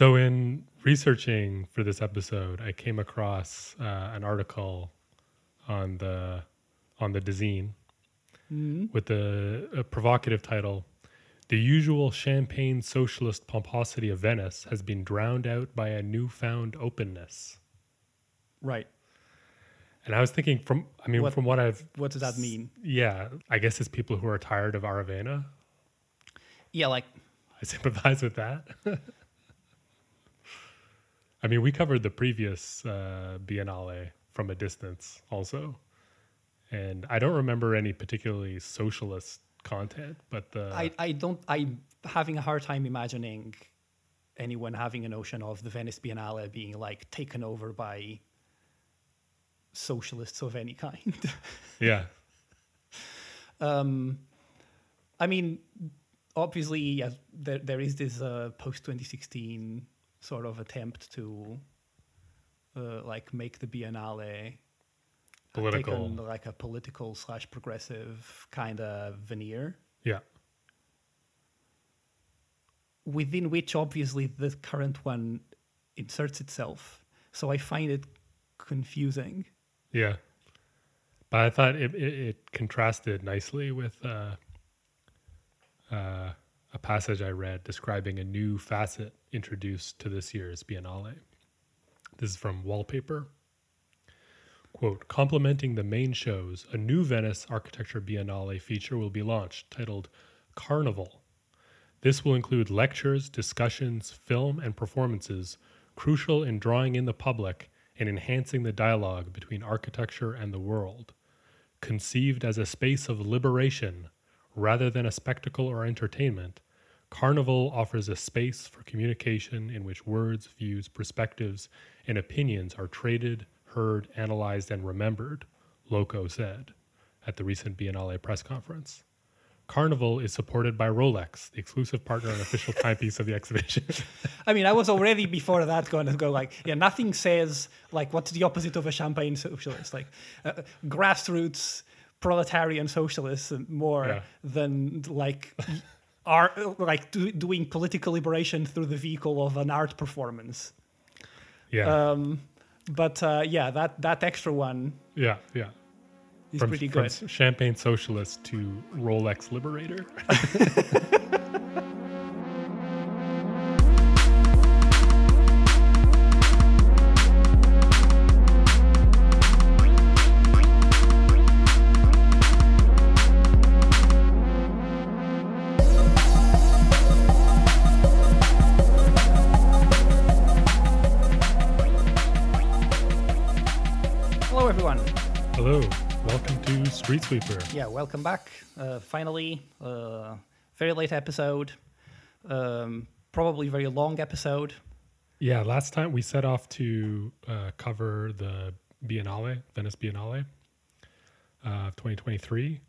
So, in researching for this episode, I came across uh, an article on the on the Dezeen with the a provocative title The usual champagne socialist pomposity of Venice has been drowned out by a newfound openness. Right. And I was thinking from I mean What- from what I've What does that mean? yeah, I guess it's people who are tired of Aravena. Yeah, like I sympathize with that. I mean, we covered the previous uh, Biennale from a distance also. And I don't remember any particularly socialist content, but the I, I don't I'm having a hard time imagining anyone having a notion of the Venice Biennale being like taken over by socialists of any kind. yeah, um, I mean, obviously, yes, there, there is this uh, post 2016 sort of attempt to uh, like make the Biennale political. take on like a political slash progressive kind of veneer. Yeah, within which obviously the current one inserts itself. So I find it confusing. yeah. But I thought it, it, it contrasted nicely with uh, uh, a passage I read describing a new facet introduced to this year's Biennale. This is from Wallpaper. Quote, complementing the main shows, a new Venice Architecture Biennale feature will be launched titled Carnival. This will include lectures, discussions, film, and performances crucial in drawing in the public and enhancing the dialogue between architecture and the world. Conceived as a space of liberation rather than a spectacle or entertainment, Carnival offers a space for communication in which words, views, perspectives, and opinions are traded, heard, analyzed, and remembered, Lokko said at the recent Biennale press conference. Carnival is supported by Rolex, the exclusive partner and official timepiece of the exhibition. I mean, I was already before that going to go like, yeah, nothing says like what's the opposite of a champagne socialist, like uh, grassroots proletarian socialists more Yeah. than like are like do, doing political liberation through the vehicle of an art performance. yeah, Um, but uh, yeah, that that extra one yeah, yeah. is From, pretty from good. champagne socialist to Rolex liberator. Street Sweeper. Yeah, welcome back. Uh, finally, uh, very late episode. Um, probably very long episode. Yeah, last time we set off to uh, cover the Biennale, Venice Biennale uh, of 2023.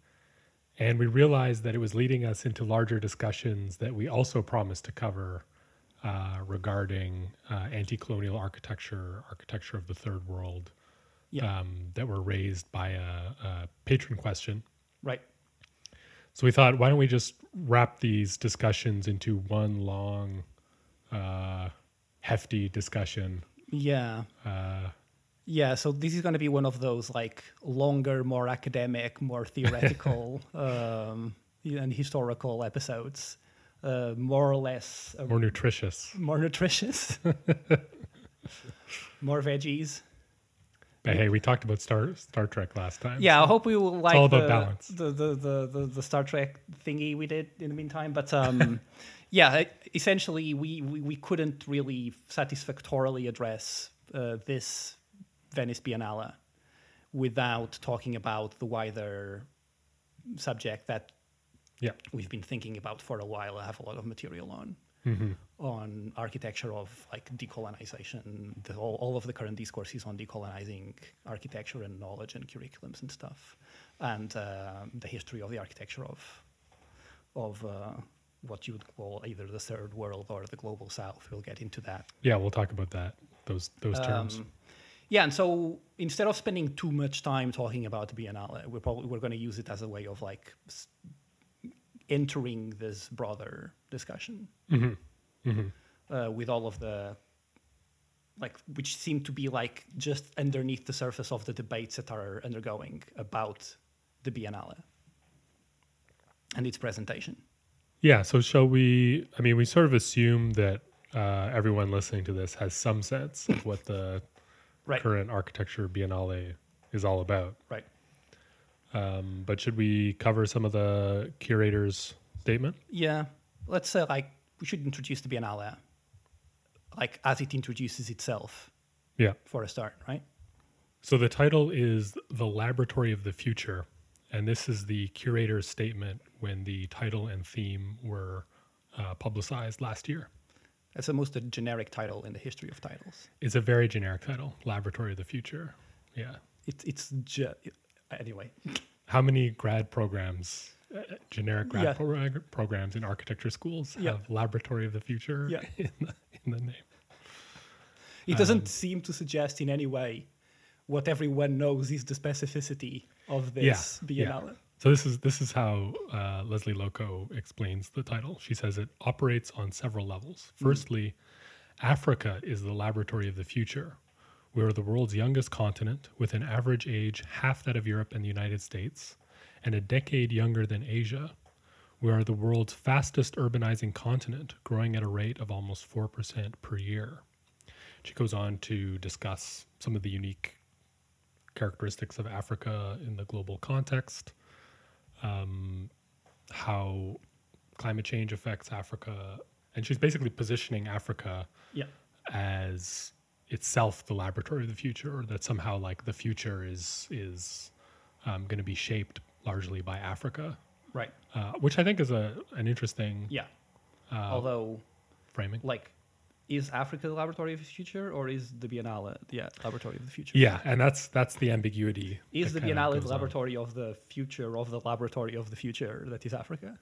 And we realized that it was leading us into larger discussions that we also promised to cover uh, regarding uh, anti colonial architecture, architecture of the third world, Yeah. um, that were raised by a, a patron question. Right. So we thought, why don't we just wrap these discussions into one long, uh, hefty discussion? Yeah. Uh, Yeah, so this is going to be one of those like longer, more academic, more theoretical um, and historical episodes, uh, more or less more nutritious. more nutritious, more veggies. But hey, we talked about Star Star Trek last time. Yeah, I hope we will like all the, about balance. The, the, the, the, the Star Trek thingy we did in the meantime. But um, yeah, essentially, we, we, we couldn't really satisfactorily address uh, this Venice Biennale without talking about the wider subject that yeah, we've been thinking about for a while. I have a lot of material on hmm on architecture of like decolonization, the, all, all of the current discourses on decolonizing architecture and knowledge and curriculums and stuff, and uh, the history of the architecture of of uh, what you would call either the third world or the global south. We'll get into that. yeah. We'll talk about that. Those those terms. Um, yeah, and so instead of spending too much time talking about the Biennale, we're probably we're going to use it as a way of like entering this broader discussion. hmm hmm uh, with all of the like which seem to be like just underneath the surface of the debates that are undergoing about the Biennale and its presentation. Yeah. So shall we? I mean, we sort of assume that uh, everyone listening to this has some sense of what the Right. current architecture biennale is all about. Right. Um, but should we cover some of the curator's statement? Yeah. Let's say like we should introduce the Biennale like as it introduces itself Yeah. for a start, right? So the title is The Laboratory of the Future. And this is the curator's statement when the title and theme were uh, publicized last year. That's the most generic title in the history of titles. It's a very generic title, Laboratory of the Future. Yeah. It's it's ju- anyway. How many grad programs, uh, generic grad Yeah. progr- programs in architecture schools Yeah. have Laboratory of the Future Yeah. in, the, in the name? It doesn't seem to suggest in any way what everyone knows is the specificity of this yeah. Biennale. So this is this is how uh, Lesley Lokko explains the title. She says it operates on several levels. Firstly, Africa is the laboratory of the future. We are the world's youngest continent, with an average age half that of Europe and the United States, and a decade younger than Asia. We are the world's fastest urbanizing continent, growing at a rate of almost four percent per year. She goes on to discuss some of the unique characteristics of Africa in the global context, um, how climate change affects Africa, and she's basically positioning Africa Yeah. as itself the laboratory of the future, or that somehow like the future is is um, going to be shaped largely by Africa, Right. uh, which I think is a an interesting Yeah. uh, Although, framing. like, is Africa the laboratory of the future, or is the Biennale the laboratory of the future? Yeah, and that's that's the ambiguity. Is the Biennale the on. laboratory of the future of the laboratory of the future that is Africa?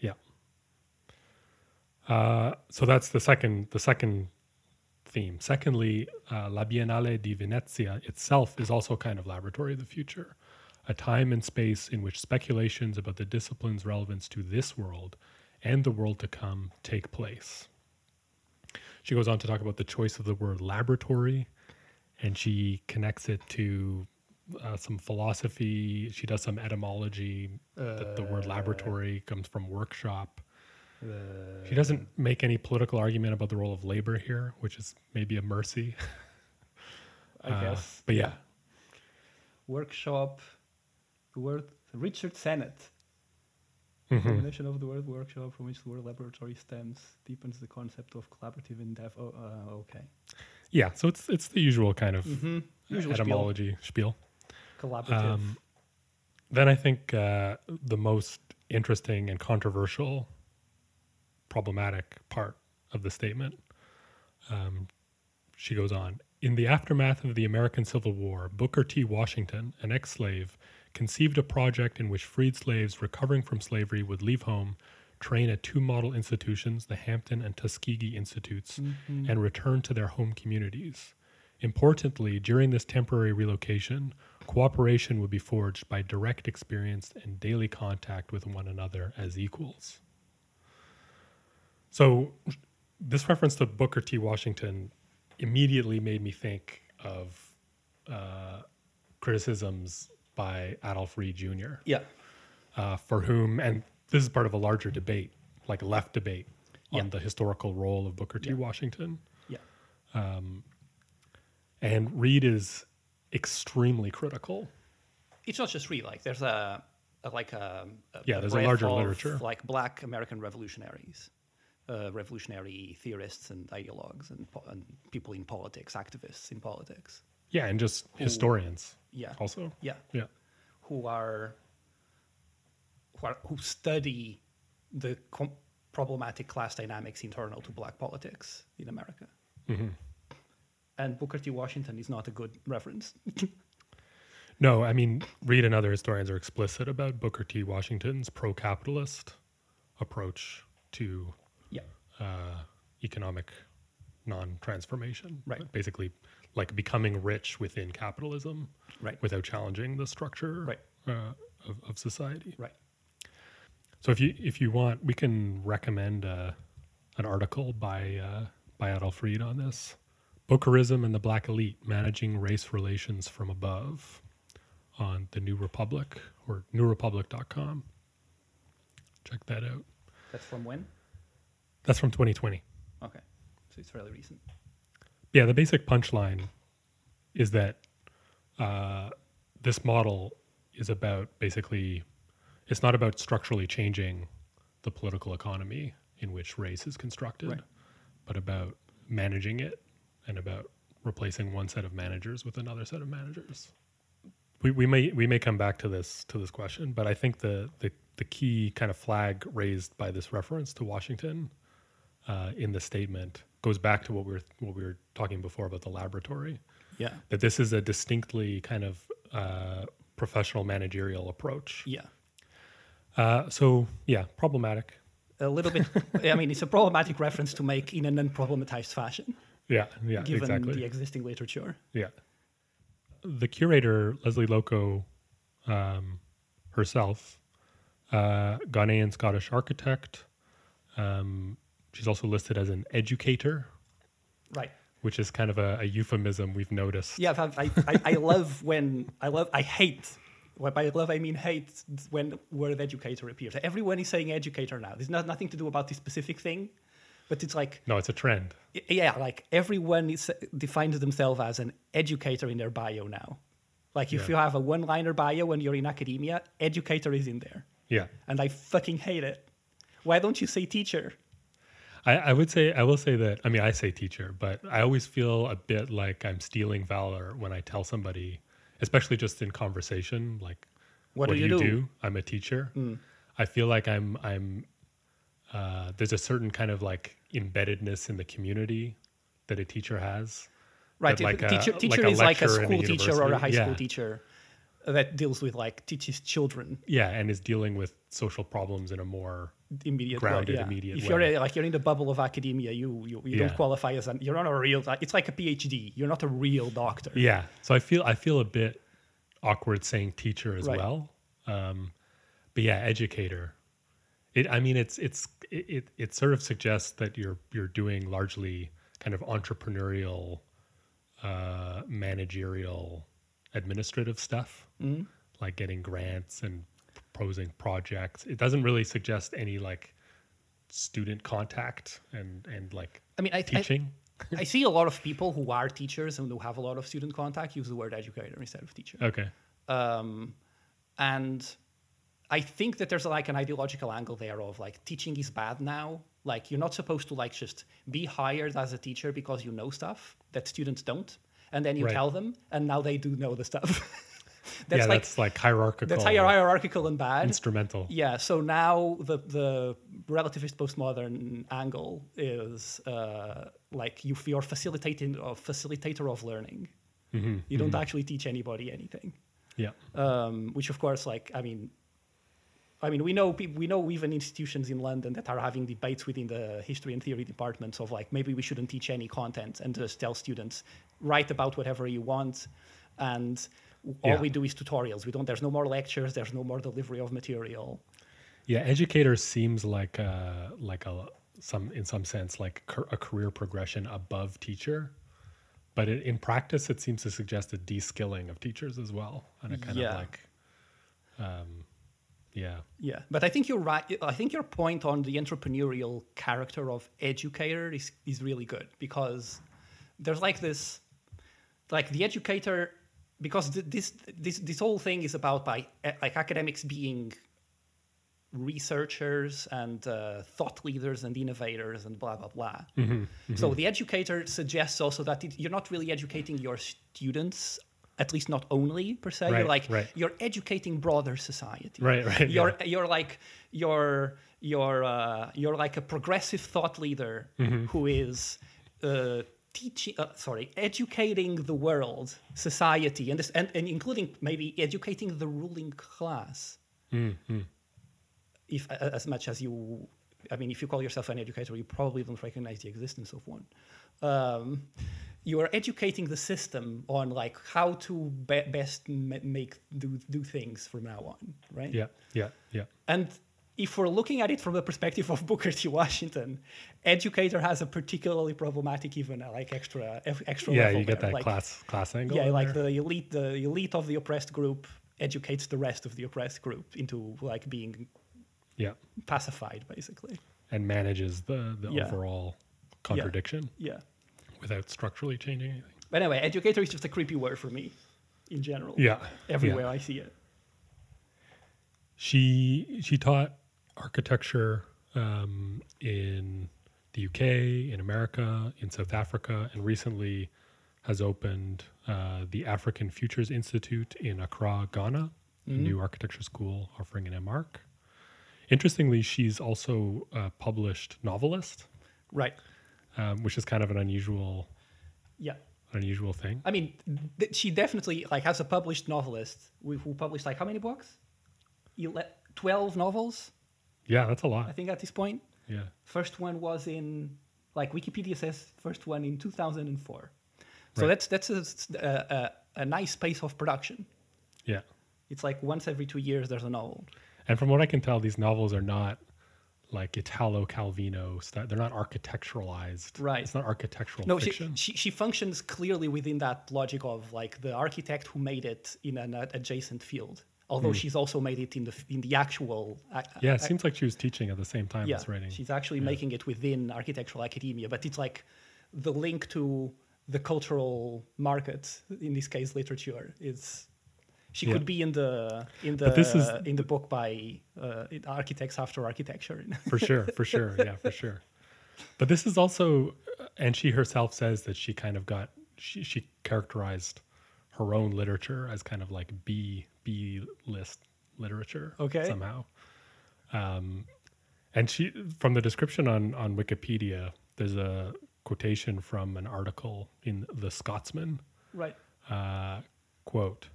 Yeah. Uh, so that's the second the second theme. Secondly, uh, La Biennale di Venezia itself is also kind of laboratory of the future, a time and space in which speculations about the discipline's relevance to this world and the world to come take place. She goes on to talk about the choice of the word laboratory, and she connects it to uh, some philosophy. She does some etymology. that the word laboratory comes from workshop. She doesn't make any political argument about the role of labor here, which is maybe a mercy. I Uh, guess. But yeah, Workshop. The word Richard Sennett. Mhm. Combination of the word workshop from which the word laboratory stems deepens the concept of collaborative endeavor. Oh, uh, okay. yeah. So it's it's the usual kind of Mm-hmm. Usual spiel. etymology spiel. Collaborative. Um, then I think uh, the most interesting and controversial, problematic part of the statement. Um, she goes on In the aftermath of the American Civil War, Booker T. Washington, an ex slave, conceived a project in which freed slaves recovering from slavery would leave home, train at two model institutions, the Hampton and Tuskegee Institutes, and return to their home communities. Importantly, during this temporary relocation, cooperation would be forged by direct experience and daily contact with one another as equals. So, this reference to Booker T. Washington immediately made me think of uh, criticisms by Adolph Reed Jr., yeah. uh, for whom, and this is part of a larger debate, like a left debate, on Yeah. the historical role of Booker T. Yeah. Washington. Yeah. And Reed is extremely critical. It's not just Reed. Like there's a, a like a, a Yeah, there's a larger of, literature. like Black American revolutionaries, uh, revolutionary theorists and ideologues, and, po- and people in politics, activists in politics. Yeah, and just historians Yeah. also. Yeah. Yeah. who are who, are, who study the com- problematic class dynamics internal to black politics in America. Mm-hmm. And Booker T. Washington is not a good reference. No, I mean, Reed and other historians are explicit about Booker T. Washington's pro capitalist approach to yeah, uh, economic non transformation. Right. Basically, like becoming rich within capitalism right, without challenging the structure Right. uh, of, of society. right. So if you if you want, we can recommend uh, an article by uh, by Adolph Reed on this. Bookerism and the Black Elite Managing Race Relations from Above on the New Republic or newrepublic.com. Check that out. That's from when? That's from 2020. Okay, so it's fairly recent. Yeah, the basic punchline is that uh, this model is about basically, it's not about structurally changing the political economy in which race is constructed, Right. but about managing it and about replacing one set of managers with another set of managers. We, we may we may come back to this to this question, but I think the the, the key kind of flag raised by this reference to Washington uh, in the statement goes back to what we were what we were talking before about the laboratory. Yeah, That this is a distinctly kind of uh, professional managerial approach. yeah. Uh, so yeah, problematic. A little bit. I mean, it's a problematic reference to make in an unproblematized fashion, Yeah, yeah, given exactly. the existing literature. Yeah. The curator, Lesley Lokko um, herself, uh, Ghanaian Scottish architect. Um, she's also listed as an educator, Right. which is kind of a, a euphemism we've noticed. Yeah, I, I, I, love when I love I hate. Well, by love I mean hate when word educator appears. Everyone is saying educator now. There's not nothing to do about this specific thing, but it's like No, it's a trend. yeah, like everyone is, defines themselves as an educator in their bio now. Like if Yeah. you have a one-liner bio when you're in academia, educator is in there, Yeah. and I fucking hate it. Why don't you say teacher? I, I would say I will say that I mean I say teacher, but I always feel a bit like I'm stealing valor when I tell somebody, especially just in conversation, like What, do you, do? I'm a teacher. I feel like I'm I'm uh, there's a certain kind of like embeddedness in the community that a teacher has. Right, like a- teacher, like teacher a is like a in a school teacher or a high school Yeah. teacher that deals with like teaches children Yeah, and is dealing with social problems in a more immediate Grounded, yeah. immediate if you're like you're in the bubble of academia you you, you Yeah. don't qualify as an you're not a real it's like a phd you're not a real doctor Yeah. So I feel I feel a bit awkward saying teacher as Right. well. Um, but yeah, educator. It I mean it's it's it, it it sort of suggests that you're you're doing largely kind of entrepreneurial uh managerial administrative stuff. Mm-hmm. Like getting grants and proposing projects. It doesn't really suggest any like student contact and and like i mean I, I, teaching. I see a lot of people who are teachers and who have a lot of student contact use the word educator instead of teacher okay. um, and I think that there's like an ideological angle there of like teaching is bad now. Like you're not supposed to like just be hired as a teacher because you know stuff that students don't, and then you Right. tell them, and now they do know the stuff. that's yeah, like that's like hierarchical. that's hierarchical and bad. instrumental. Yeah, so now the the relativist postmodern angle is uh, like you you're facilitating a facilitator of learning. Mm-hmm, You don't actually teach anybody anything Yeah. um, which of course, like I mean, I mean, we know we know even institutions in London that are having debates within the history and theory departments of like maybe we shouldn't teach any content and just tell students write about whatever you want, and all Yeah. we do is tutorials. We don't. There's no more lectures. There's no more delivery of material. Yeah, educator seems like a like a some in some sense like a career progression above teacher, but it, in practice it seems to suggest a de-skilling of teachers as well, and a kind Yeah. of like, um, yeah, Yeah, but I think you're right. I think your point on the entrepreneurial character of educator is is really good because there's like this, like the educator, because th- this this this whole thing is about by eh, like academics being researchers and uh, thought leaders and innovators and blah blah blah. So the educator suggests also that it, you're not really educating your students. At least not only per se. Right, you're like right. you're educating broader society Right, right, you're you're like you're you're uh, you're like a progressive thought leader Mm-hmm. who is uh, teaching uh, sorry educating the world society and, this, and and including maybe educating the ruling class Mm-hmm. if as much as you i mean if you call yourself an educator you probably don't recognize the existence of one um, you are educating the system on like how to be- best ma- make do, do things from now on right yeah, yeah, yeah. and if we're looking at it from the perspective of Booker T. Washington, Educator has a particularly problematic, even uh, like extra extra. Yeah, level you get there. that like, class class angle. Yeah, like there. the elite, the elite of the oppressed group educates the rest of the oppressed group into like being yeah, pacified, basically. and manages the the Yeah. overall contradiction Yeah. without structurally changing anything. But anyway, educator is just a creepy word for me, in general. Yeah, Everywhere yeah. I see it. She she taught architecture um, in the UK, in America, in South Africa, and recently has opened uh, the African Futures Institute in Accra, Ghana, a new architecture school offering an MArch. Interestingly, she's also a published novelist, Right. um, which is kind of an unusual Yeah. unusual thing. I mean, th- she definitely like as a published novelist, who who published like how many books? Ele- Twelve novels, Yeah, that's a lot. I think, at this point. Yeah, First one was in, like Wikipedia says, first one in 2004. So Right. that's that's a, a, a, nice pace of production. yeah. It's like once every two years there's a novel. And from what I can tell, these novels are not like Italo Calvino style. They're not architecturalized. Right. It's not architectural No, she, fiction. she she functions clearly within that logic of like the architect who made it in an adjacent field. Although she's also made it in the in the actual. Uh, Hmm. yeah, it uh, seems like she was teaching at the same time yeah, as writing. she's actually making it within architectural academia, but it's like the link to the cultural market, in this case, literature, is. She Yeah. could be in the in the is- in the book by uh, Architects After Architecture. for sure, for sure, yeah, for sure. But this is also, and she herself says that she kind of got she she characterized her own literature as kind of like B B list literature. Okay. Somehow, um, and she from the description on on Wikipedia, there's a quotation from an article in the Scotsman. right. Uh, quote.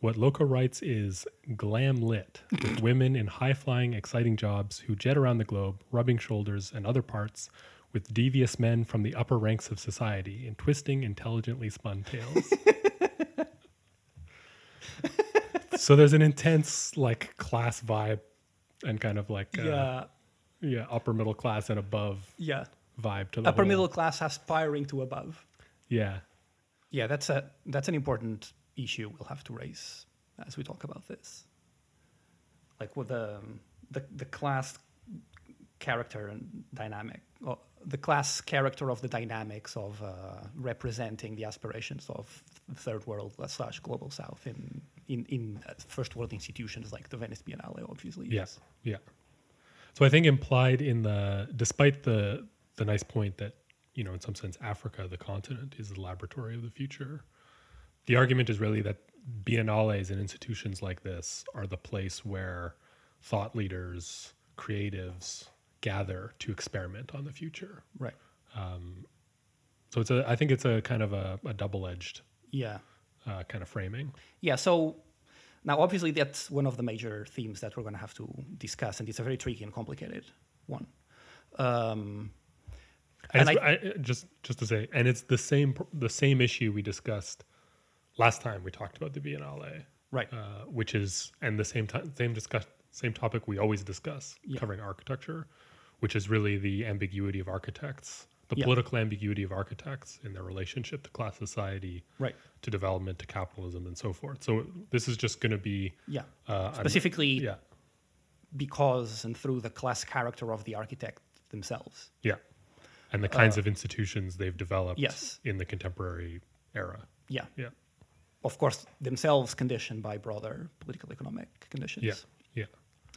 What Lokko writes is glam lit, with women in high flying, exciting jobs who jet around the globe, rubbing shoulders and other parts with devious men from the upper ranks of society in twisting, intelligently spun tales. so there's an intense, like, class vibe and kind of like, uh, Yeah. yeah, upper middle class and above Yeah. vibe to the Upper whole- middle class aspiring to above. Yeah. Yeah, that's a that's an important issue we'll have to raise as we talk about this. Like with the the, the class character and dynamic, or the class character of the dynamics of uh, representing the aspirations of the third world slash global south in in in uh, first world institutions like the Venice Biennale, obviously. Yes. Yeah. So I think implied in the, despite the the nice point that you know, in some sense, Africa, the continent, is the laboratory of the future. The argument is really that biennales and institutions like this are the place where thought leaders, creatives gather to experiment on the future. Right. So it's a, I think it's a kind of a, a double-edged Yeah. uh, kind of framing. Yeah, so now obviously that's one of the major themes that we're going to have to discuss, and it's a very tricky and complicated one. Um, And, And it's, I, just just to say, and it's the same the same issue we discussed last time we talked about the Biennale, right. uh, which is and the same time same discuss same topic we always discuss Yeah. covering architecture, which is really the ambiguity of architects, the Yeah. political ambiguity of architects in their relationship to class society, Right. to development, to capitalism, and so forth. So this is just going to be Yeah. uh, an- Specifically yeah, because and through the class character of the architect themselves. yeah, and the kinds of institutions they've developed Uh, yes. in the contemporary era. Yeah. Yeah. Of course, themselves conditioned by broader political economic conditions. Yeah,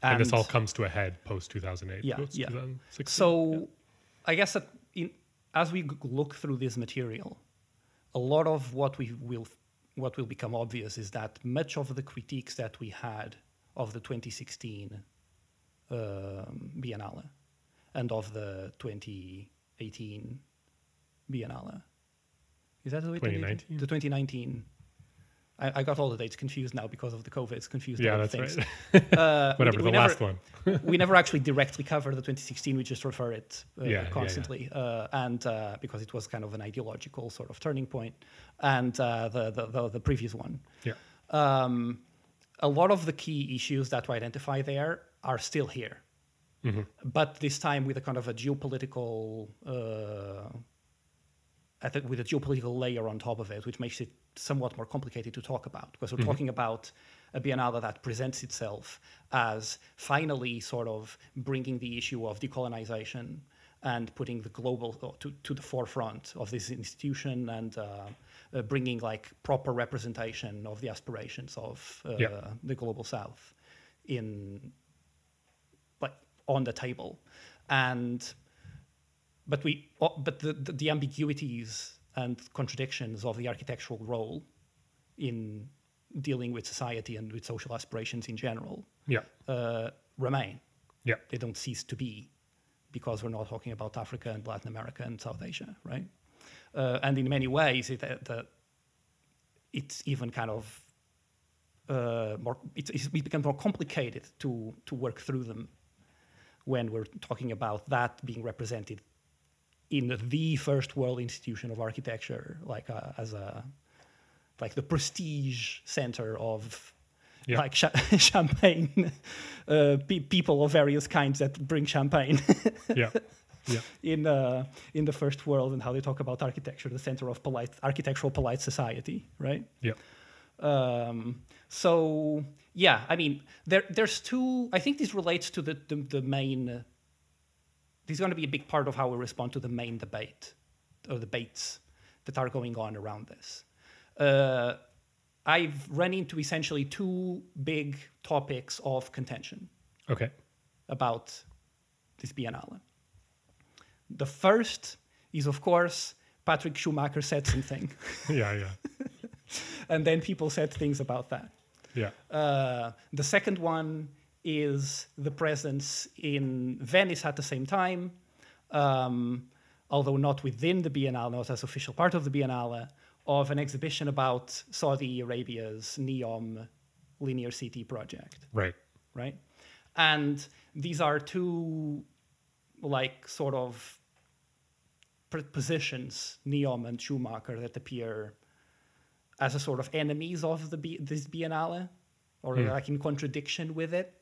yeah. And, this all comes to a head post 2008, Yeah, post yeah. 2016. So, I guess that in, as we look through this material, a lot of what we will what will become obvious is that much of the critiques that we had of the 2016 um, Biennale and of the 2018 Biennale is that the way 2019? The 2019. I, I got all the dates confused now because of the COVID. It's confused. yeah, that's things. right. Uh, we- Whatever, we the never- last one. we never actually directly cover the 2016. We just refer it uh, Yeah, yeah, yeah. constantly, Uh, and uh, because it was kind of an ideological sort of turning point, and uh, the, the the the previous one. Yeah. Um, a lot of the key issues that we identify there are still here. But this time with a kind of a geopolitical, uh, I think with a geopolitical layer on top of it, which makes it somewhat more complicated to talk about. Because we're talking about a Biennale that presents itself as finally sort of bringing the issue of decolonization and putting the global uh, to, to the forefront of this institution and uh, uh, bringing like proper representation of the aspirations of uh, Yeah. the global south in like on the table. And but we oh, but the, the, ambiguities and contradictions of the architectural role in dealing with society and with social aspirations in general Yeah. uh, remain Yeah. they don't cease to be because we're not talking about Africa and Latin America and South Asia, right? Uh, and in many ways, it, uh, the, it's even kind of uh, more. It's it becomes more complicated to to work through them when we're talking about that being represented in the first world institution of architecture, like uh, as a like the prestige center of Yeah. like cha- champagne uh, pe- people of various kinds that bring champagne Yeah. Yeah. in uh, in the first world and how they talk about architecture, the center of polite architectural polite society, right? Yeah. Um, so yeah, I mean, there there's two. I think this relates to the the, the main. This is going to be a big part of how we respond to the main debate or debates that are going on around this. Uh, I've run into essentially two big topics of contention Okay. about this Biennale. The first is, of course, Patrick Schumacher said something, Yeah. Yeah. and then people said things about that. Yeah. Uh, the second one is the presence in Venice at the same time, um, although not within the Biennale, not as official part of the Biennale, of an exhibition about Saudi Arabia's NEOM linear city project Right. right? And these are two, like, sort of positions, Neom and Schumacher, that appear as a sort of enemies of the B- this Biennale, or like in contradiction with it,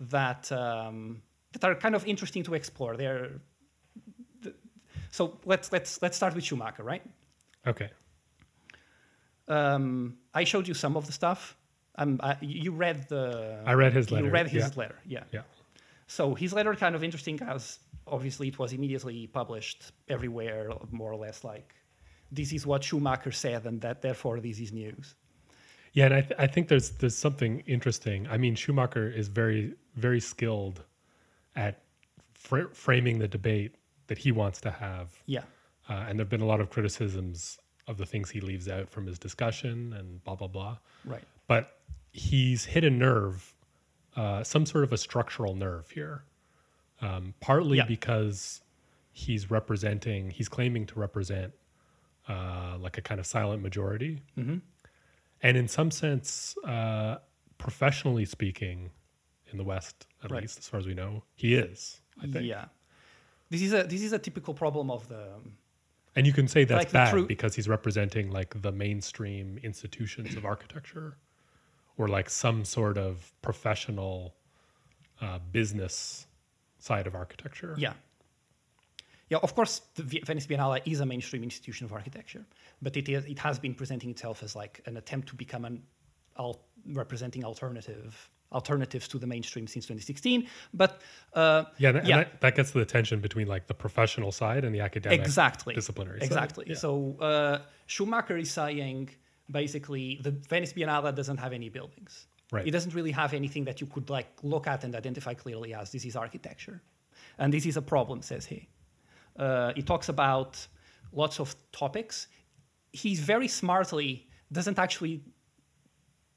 that um, that are kind of interesting to explore. They're th- so let's let's let's start with Schumacher, right? Okay. Um, I showed you some of the stuff. Um, I, you read the. I read his letter, You read his yeah. letter, yeah. Yeah. So his letter kind of interesting as obviously it was immediately published everywhere, more or less like this is what Schumacher said, and that therefore this is news. Yeah, and I, th- I think there's there's something interesting. I mean, Schumacher is very very skilled at fr- framing the debate that he wants to have, Yeah, uh, and there've been a lot of criticisms of the things he leaves out from his discussion and blah blah blah. right. But he's hit a nerve, uh, some sort of a structural nerve here, um, partly Yeah. because he's representing, he's claiming to represent uh, like a kind of silent majority. Mm-hmm. And in some sense, uh, professionally speaking, in the West, at Right. least as far as we know, he is. I think. Yeah, this is a this is a typical problem of the And you can say that's Like bad true- because he's representing like the mainstream institutions of architecture or like some sort of professional uh, business side of architecture. Yeah. Yeah, of course, the Venice Biennale is a mainstream institution of architecture, but it, is, it has been presenting itself as like an attempt to become an al- representing alternative alternatives to the mainstream since 2016. But uh, Yeah, and, and Yeah. that, that gets to the tension between like the professional side and the academic exactly disciplinary side. exactly. Yeah. So uh, Schumacher is saying basically the Venice Biennale doesn't have any buildings. Right. It doesn't really have anything that you could like look at and identify clearly as this is architecture, and this is a problem, says he. Uh, he talks about lots of topics. He very smartly doesn't actually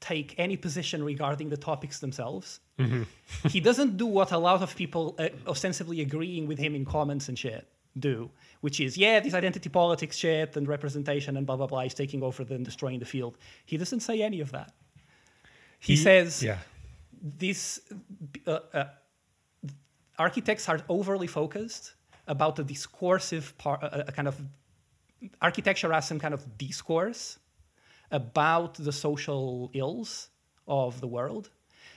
take any position regarding the topics themselves. he doesn't do what a lot of people uh, ostensibly agreeing with him in comments and shit do, which is, yeah, this identity politics shit and representation and blah, blah, blah is taking over and destroying the field. He doesn't say any of that. He, says, yeah, this uh, uh, architects are overly focused about the discursive part, a, a kind of architecture as some kind of discourse about the social ills of the world,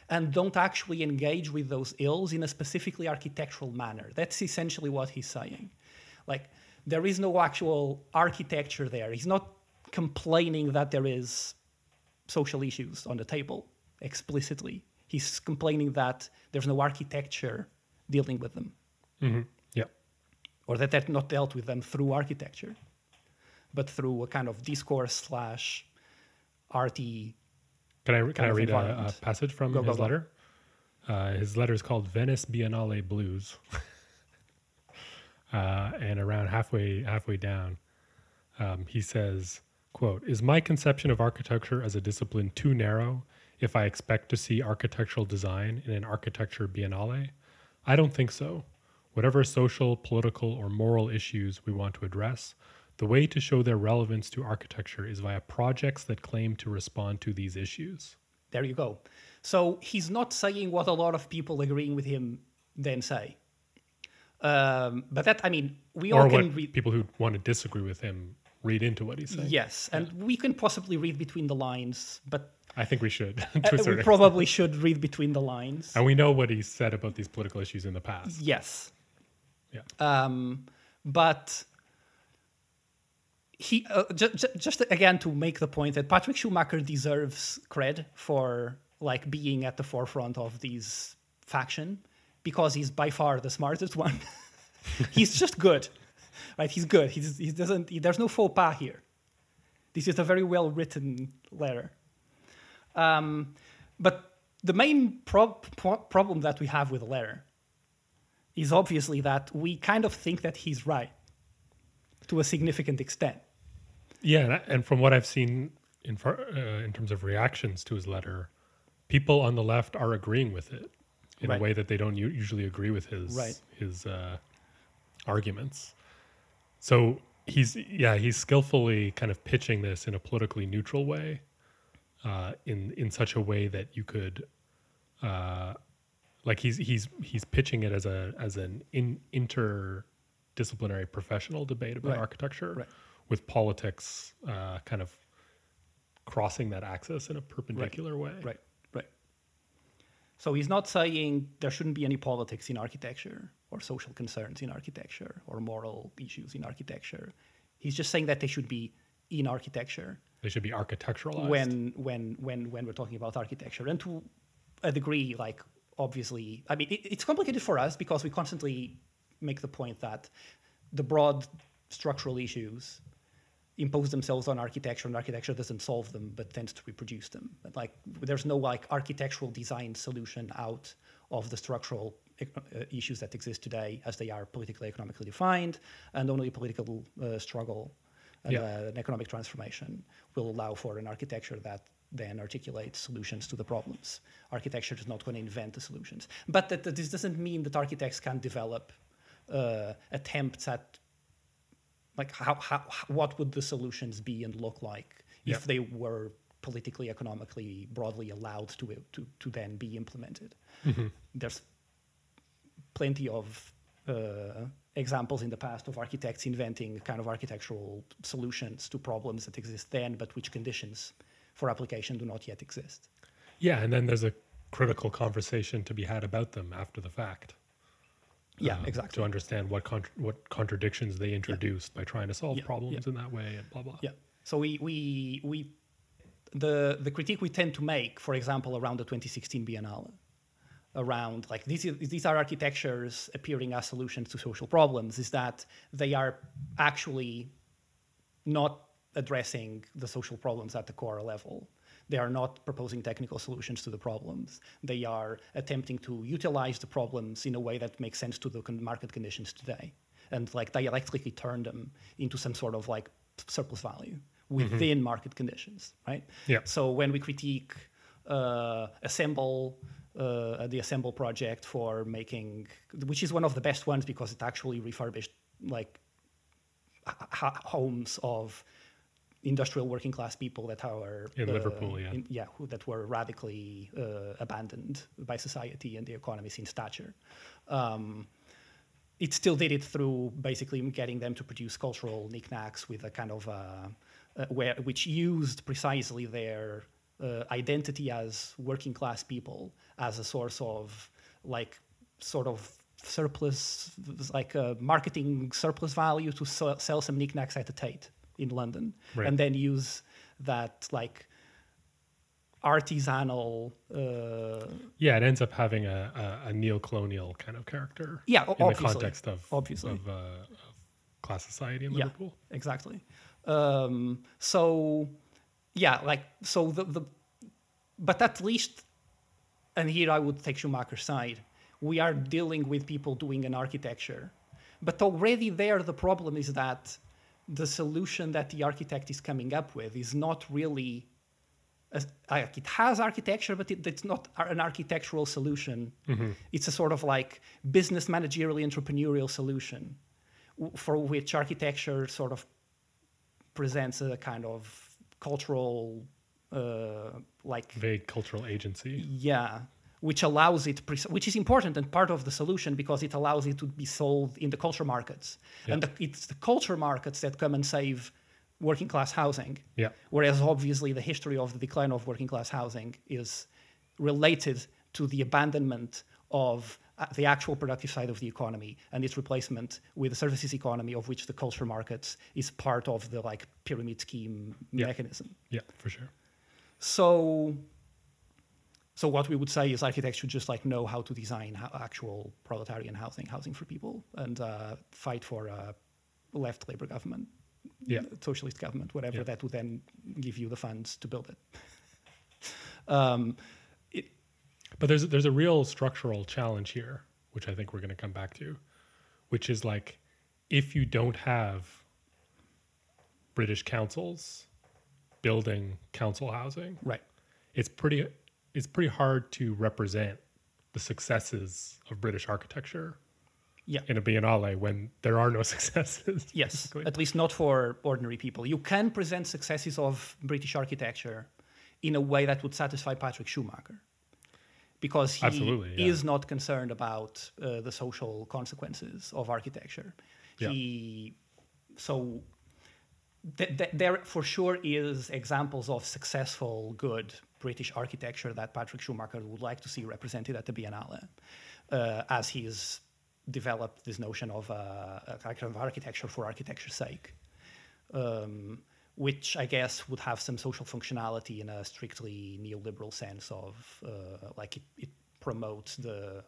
and don't actually engage with those ills in a specifically architectural manner. That's essentially what he's saying. Like, there is no actual architecture there. He's not complaining that there is social issues on the table explicitly. He's complaining that there's no architecture dealing with them. Mm-hmm. Or that they're not dealt with them through architecture, but through a kind of discourse slash RT Can I can I read a, a passage from Go, go, his go. letter? Uh, his letter is called Venice Biennale Blues, uh, and around halfway halfway down, um, he says, "quote Is my conception of architecture as a discipline too narrow if I expect to see architectural design in an architecture biennale? I don't think so. Whatever social, political, or moral issues we want to address." The way to show their relevance to architecture is via projects that claim to respond to these issues. There you go. So he's not saying what a lot of people agreeing with him then say. Um, but that, I mean, we all can read. people who want to disagree with him read into what he's saying. Yes, and we can possibly read between the lines, but I think we should. uh, we probably should read between the lines. And we know what he said about these political issues in the past. Yes. Yeah. Um, but he uh, ju- ju- just again to make the point that Patrick Schumacher deserves cred for like being at the forefront of these faction because he's by far the smartest one. he's just good, right? He's good. He's, he doesn't. He, there's no faux pas here. This is a very well written letter. Um, but the main prob- pro- problem that we have with the letter is obviously that we kind of think that he's right to a significant extent. Yeah, and, from what I've seen in far, uh, in terms of reactions to his letter, people on the left are agreeing with it in Right. a way that they don't usually agree with his Right. his uh, arguments. So he's yeah he's skillfully kind of pitching this in a politically neutral way, uh, in in such a way that you could, uh, like he's he's he's pitching it as a as an in, interdisciplinary professional debate about Right. architecture Right. with politics uh, kind of crossing that axis in a perpendicular way. Right, right. So he's not saying there shouldn't be any politics in architecture or social concerns in architecture or moral issues in architecture. He's just saying that they should be in architecture They should be architecturalized. when when when when we're talking about architecture and to a degree like obviously i mean it, it's complicated for us because we constantly make the point that the broad structural issues impose themselves on architecture and architecture doesn't solve them but tends to reproduce them But, like there's no like architectural design solution out of the structural uh, issues that exist today as they are politically economically defined and only political uh, struggle and Yeah. uh, an economic transformation will allow for an architecture that then articulate solutions to the problems. Architecture is not going to invent the solutions, but that, that this doesn't mean that architects can't develop uh, attempts at like how, how what would the solutions be and look like Yeah. if they were politically, economically, broadly allowed to to to then be implemented. There's plenty of uh, examples in the past of architects inventing kind of architectural solutions to problems that exist then, but which conditions for application do not yet exist. yeah, and then there's a critical conversation to be had about them after the fact. Yeah, um, exactly. To understand what contr what contradictions they introduced by trying to solve Yeah, problems in that way and blah blah. Yeah. So we we we the the critique we tend to make, for example, around the 2016 Biennale, around like these these are architectures appearing as solutions to social problems, is that they are actually not addressing the social problems at the core level. They are not proposing technical solutions to the problems. They are attempting to utilize the problems in a way that makes sense to the con- market conditions today, and like dialectically turn them into some sort of like surplus value within market conditions, right? Yeah. So when we critique uh, assemble uh, the assemble project for making, which is one of the best ones because it actually refurbished like homes of industrial working class people that are In uh, Liverpool, yeah. in- yeah, who, that were radically uh, abandoned by society and the economy since Thatcher. Um, it still did it through basically getting them to produce cultural knickknacks with a kind of uh, uh, where which used precisely their uh, identity as working class people as a source of like sort of surplus, like a marketing surplus value to sell, sell some knickknacks at the Tate in London, Right. and then use that like artisanal. Uh, Yeah, it ends up having a, a, a neo-colonial kind of character. Yeah, in the context of Obviously. of, uh, of class society in Yeah. Liverpool. exactly. Um, so, yeah, like so the the, but at least, and here I would take Schumacher's side. We are dealing with people doing an architecture, but already there the problem is that the solution that the architect is coming up with is not really. a- Like it has architecture, but it, it's not an architectural solution. It's a sort of like business managerial entrepreneurial solution w- for which architecture sort of presents a kind of cultural uh, like Vague cultural agency. yeah which allows it pre- which is important and part of the solution because it allows it to be sold in the culture markets and the, it's the culture markets that come and save working class housing Yeah. whereas obviously the history of the decline of working class housing is related to the abandonment of uh, the actual productive side of the economy and its replacement with the services economy of which the culture markets is part of the like pyramid scheme Yeah. mechanism Yeah, for sure. so so what we would say is architects should just like know how to design ho- actual proletarian housing housing for people and uh, fight for a left labor government Yeah. socialist government whatever Yeah. that would then give you the funds to build it um, it But there's there's a real structural challenge here, which I think we're going to come back to, which is like if you don't have British councils building council housing, right it's pretty it's pretty hard to represent the successes of British architecture yeah in a biennale when there are no successes. Yes, at least not for ordinary people. You can present successes of British architecture in a way that would satisfy Patrick Schumacher. Because he yeah. is not concerned about uh, the social consequences of architecture. Yeah. He, so th- th- there for sure is examples of successful, good British architecture that Patrick Schumacher would like to see represented at the Biennale, uh, as he's developed this notion of uh, a kind of architecture for architecture's sake, um, which I guess would have some social functionality in a strictly neoliberal sense of uh, like it, it promotes the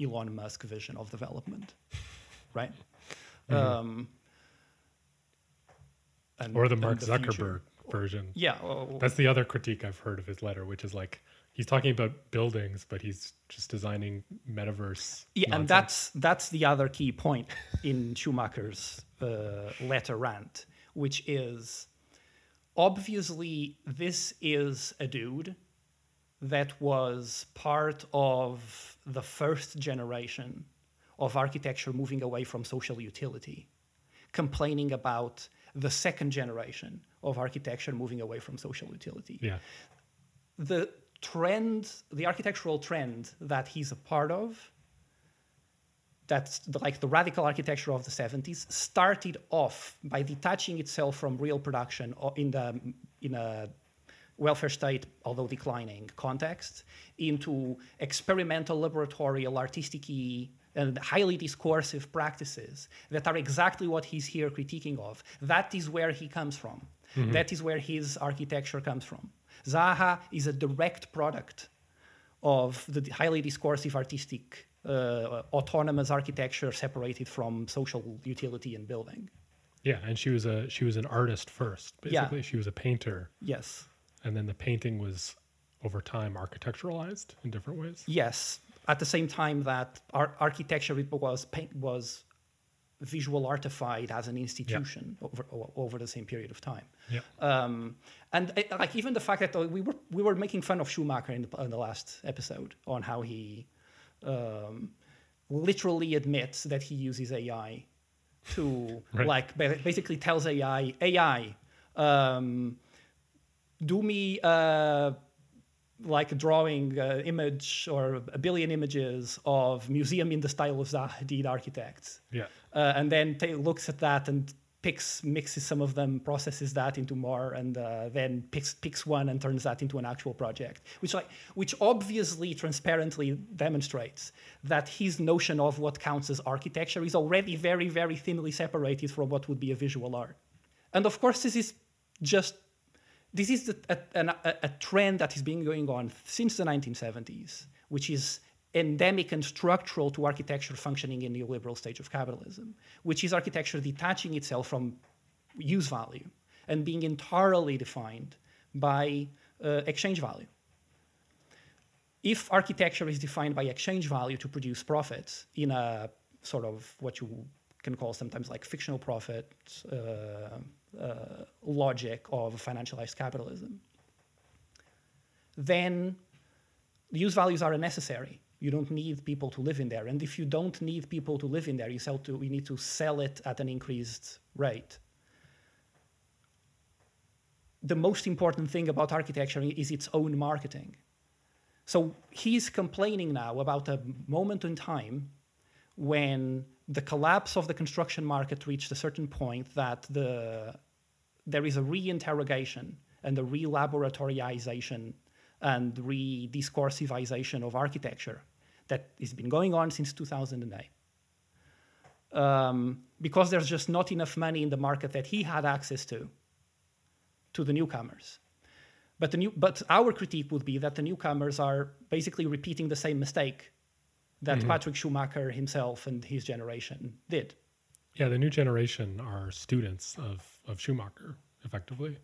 Elon Musk vision of development, right? Um, and- or the Mark future. Zuckerberg version. Yeah, oh, That's the other critique I've heard of his letter, which is like he's talking about buildings, but he's just designing metaverse. yeah, and that's that's the other key point in Schumacher's uh, letter rant, which is obviously this is a dude that was part of the first generation of architecture moving away from social utility, complaining about the second generation of architecture moving away from social utility yeah, the trend, the architectural trend that he's a part of, that's the, like the radical architecture of the 70s, started off by detaching itself from real production in the in a welfare state, although declining context, into experimental, laboratorial, artistic and highly discursive practices that are exactly what he's here critiquing of. That is where he comes from. That is where his architecture comes from. Zaha is a direct product of the highly discursive, artistic, uh, autonomous architecture separated from social utility and building. yeah. And she was a she was an artist first. Yeah. Basically, she was a painter, Yes. and then the painting was over time architecturalized in different ways. Yes. At the same time that ar- architecture was paint was visual artified as an institution over over the same period of time. Yeah, Um, and uh, like even the fact that uh, we were we were making fun of Schumacher in the, in the last episode on how he um, literally admits that he uses AI to Right. like basically tells AI AI um, do me uh, like drawing uh, image or a billion images of museum in the style of Zaha Hadid architects. Yeah, uh, and then ta looks at that and picks mixes some of them, processes that into more, and uh, then picks picks one and turns that into an actual project, which like which obviously transparently demonstrates that his notion of what counts as architecture is already very very thinly separated from what would be a visual art, and of course this is just this is a, a, a, trend that has been going on since the 1970s, which is endemic and structural to architecture functioning in the neoliberal stage of capitalism, which is architecture detaching itself from use value and being entirely defined by uh, exchange value. If architecture is defined by exchange value to produce profits in a sort of what you can call sometimes like fictional profit uh, uh, logic of financialized capitalism, then use values are unnecessary you don't need people to live in there. And if you don't need people to live in there, you sell to you need to sell it at an increased rate. The most important thing about architecture is its own marketing. So he's complaining now about a moment in time when the collapse of the construction market reached a certain point that the there is a re-interrogation and a re-laboratoryization and re-discursivization of architecture that has been going on since 2008. Um, because there's just not enough money in the market that he had access to, to the newcomers. But, the new, but our critique would be that the newcomers are basically repeating the same mistake that mm-hmm. Patrick Schumacher himself and his generation did. Yeah, the new generation are students of, of Schumacher, effectively.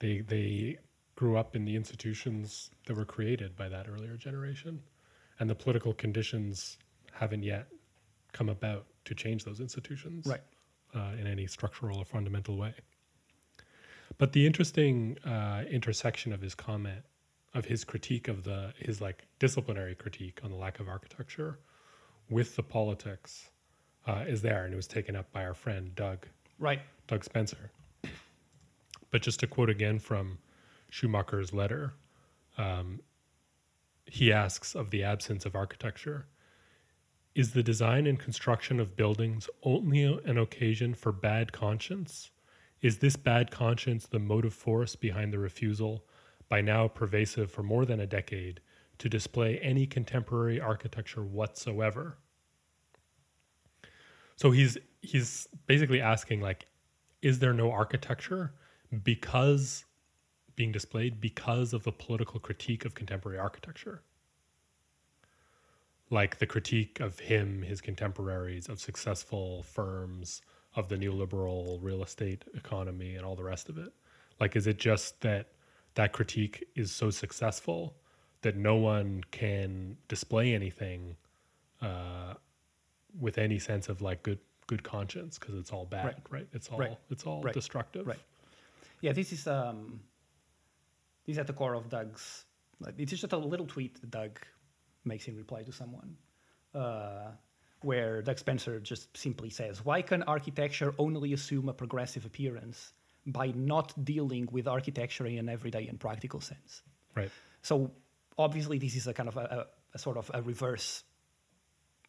They, they grew up in the institutions that were created by that earlier generation and the political conditions haven't yet come about to change those institutions right. uh, in any structural or fundamental way. But the interesting uh, intersection of his comment, of his critique of the his like disciplinary critique on the lack of architecture, with the politics, uh, is there, and it was taken up by our friend Doug, right, Doug Spencer. But just to quote again from Schumacher's letter, um, he asks of the absence of architecture Is the design and construction of buildings only an occasion for bad conscience? Is this bad conscience the motive force behind the refusal, by now pervasive for more than a decade, to display any contemporary architecture whatsoever? So he's he's basically asking like is there no architecture because being displayed because of the political critique of contemporary architecture. Like the critique of him, his contemporaries, of successful firms, of the neoliberal real estate economy, and all the rest of it. Like, is it just that that critique is so successful that no one can display anything uh, with any sense of like good good conscience because it's all bad, right? right? It's all right. it's all right. destructive. Right. Yeah, this is um, this is at the core of Doug's. Like, it's just a little tweet that Doug makes in reply to someone, uh, where Doug Spencer just simply says, "Why can architecture only assume a progressive appearance by not dealing with architecture in an everyday and practical sense?" Right. So obviously, this is a kind of a, a, a sort of a reverse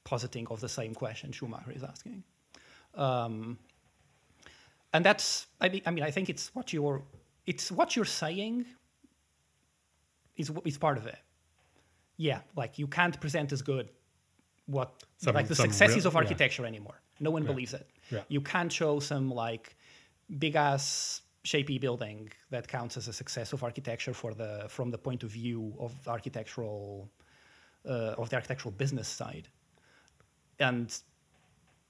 positing of the same question Schumacher is asking. Um, and that's I mean, I mean I think it's what you're it's what you're saying is is part of it. Yeah, like you can't present as good what some, like the successes real, of architecture yeah. anymore. No one yeah. believes it. Yeah. You can't show some like big ass shapy building that counts as a success of architecture for the from the point of view of architectural uh, of the architectural business side, and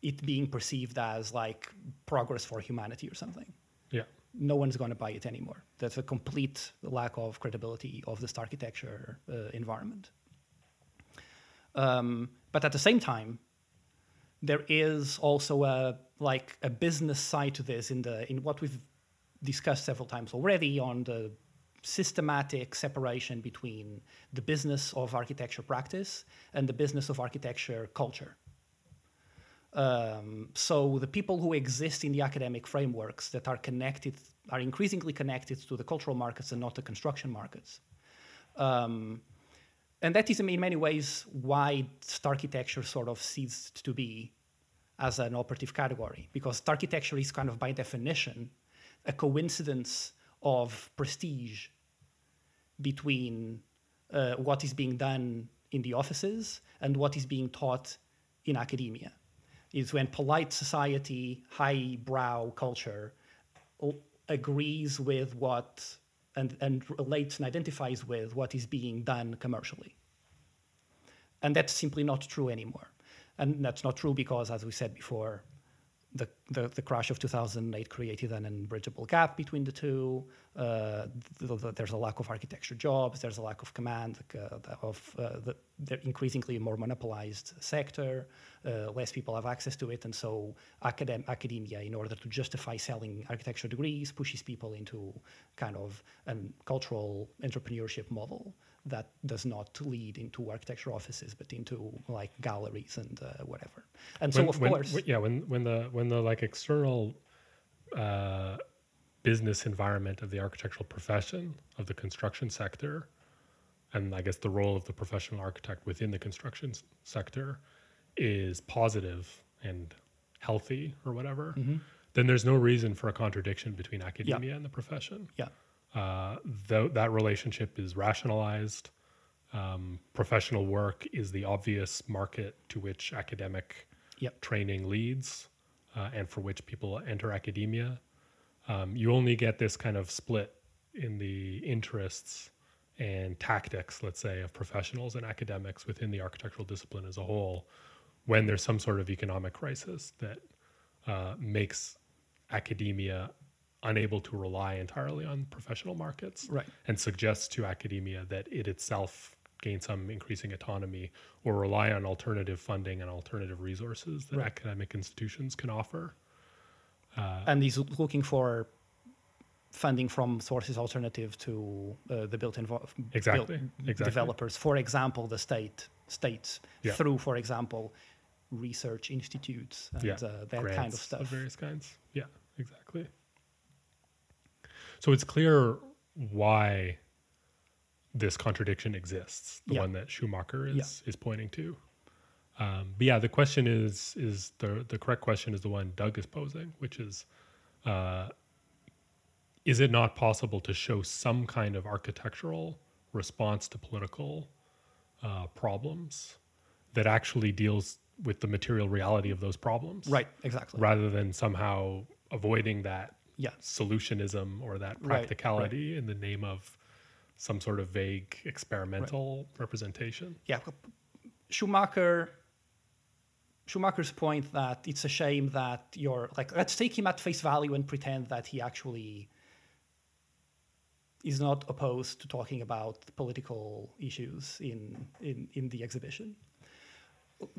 it being perceived as like progress for humanity or something. Yeah no one's going to buy it anymore. That's a complete lack of credibility of this architecture uh, environment. Um, but at the same time, there is also a like a business side to this in the in what we've discussed several times already on the systematic separation between the business of architecture practice and the business of architecture culture. Um, so the people who exist in the academic frameworks that are connected are increasingly connected to the cultural markets and not the construction markets. Um, and that is in many ways why architecture sort of ceased to be as an operative category because architecture is kind of by definition a coincidence of prestige between uh, what is being done in the offices and what is being taught in academia. Is when polite society, highbrow culture agrees with what and, and relates and identifies with what is being done commercially. And that's simply not true anymore. And that's not true because, as we said before, the, the, the, crash of 2008 created an unbridgeable gap between the two. Uh, the, the, there's a lack of architecture jobs. There's a lack of command uh, of uh, the, increasingly more monopolized sector. Uh, less people have access to it, and so academ- academia, in order to justify selling architecture degrees, pushes people into kind of a cultural entrepreneurship model that does not lead into architecture offices, but into like galleries and uh, whatever. And when, so, of when, course, yeah, when when the when the like external uh, business environment of the architectural profession of the construction sector, and I guess the role of the professional architect within the construction sector is positive and healthy or whatever, mm-hmm. then there's no reason for a contradiction between academia yeah. and the profession. Yeah. Uh, th- that relationship is rationalized. Um, professional work is the obvious market to which academic yep. training leads uh, and for which people enter academia. Um, you only get this kind of split in the interests and tactics, let's say, of professionals and academics within the architectural discipline as a whole when there's some sort of economic crisis that uh, makes academia unable to rely entirely on professional markets right. and suggests to academia that it itself gain some increasing autonomy or rely on alternative funding and alternative resources that right. academic institutions can offer. Uh, and he's looking for funding from sources alternative to uh, the built, invo- exactly. built exactly. developers. For example, the state states yeah. through, for example, research institutes and yeah. uh, that Grants kind of stuff. Of various kinds. Yeah. So it's clear why this contradiction exists, the yeah. one that Schumacher is yeah. is pointing to. Um, but yeah, the question is is the the correct question is the one Doug is posing, which is, uh, is it not possible to show some kind of architectural response to political uh, problems that actually deals with the material reality of those problems? Right, exactly. Rather than somehow avoiding that yeah. solutionism or that practicality right, right. in the name of some sort of vague experimental right. representation. Yeah, Schumacher. Schumacher's point that it's a shame that you're like let's take him at face value and pretend that he actually is not opposed to talking about political issues in in, in the exhibition.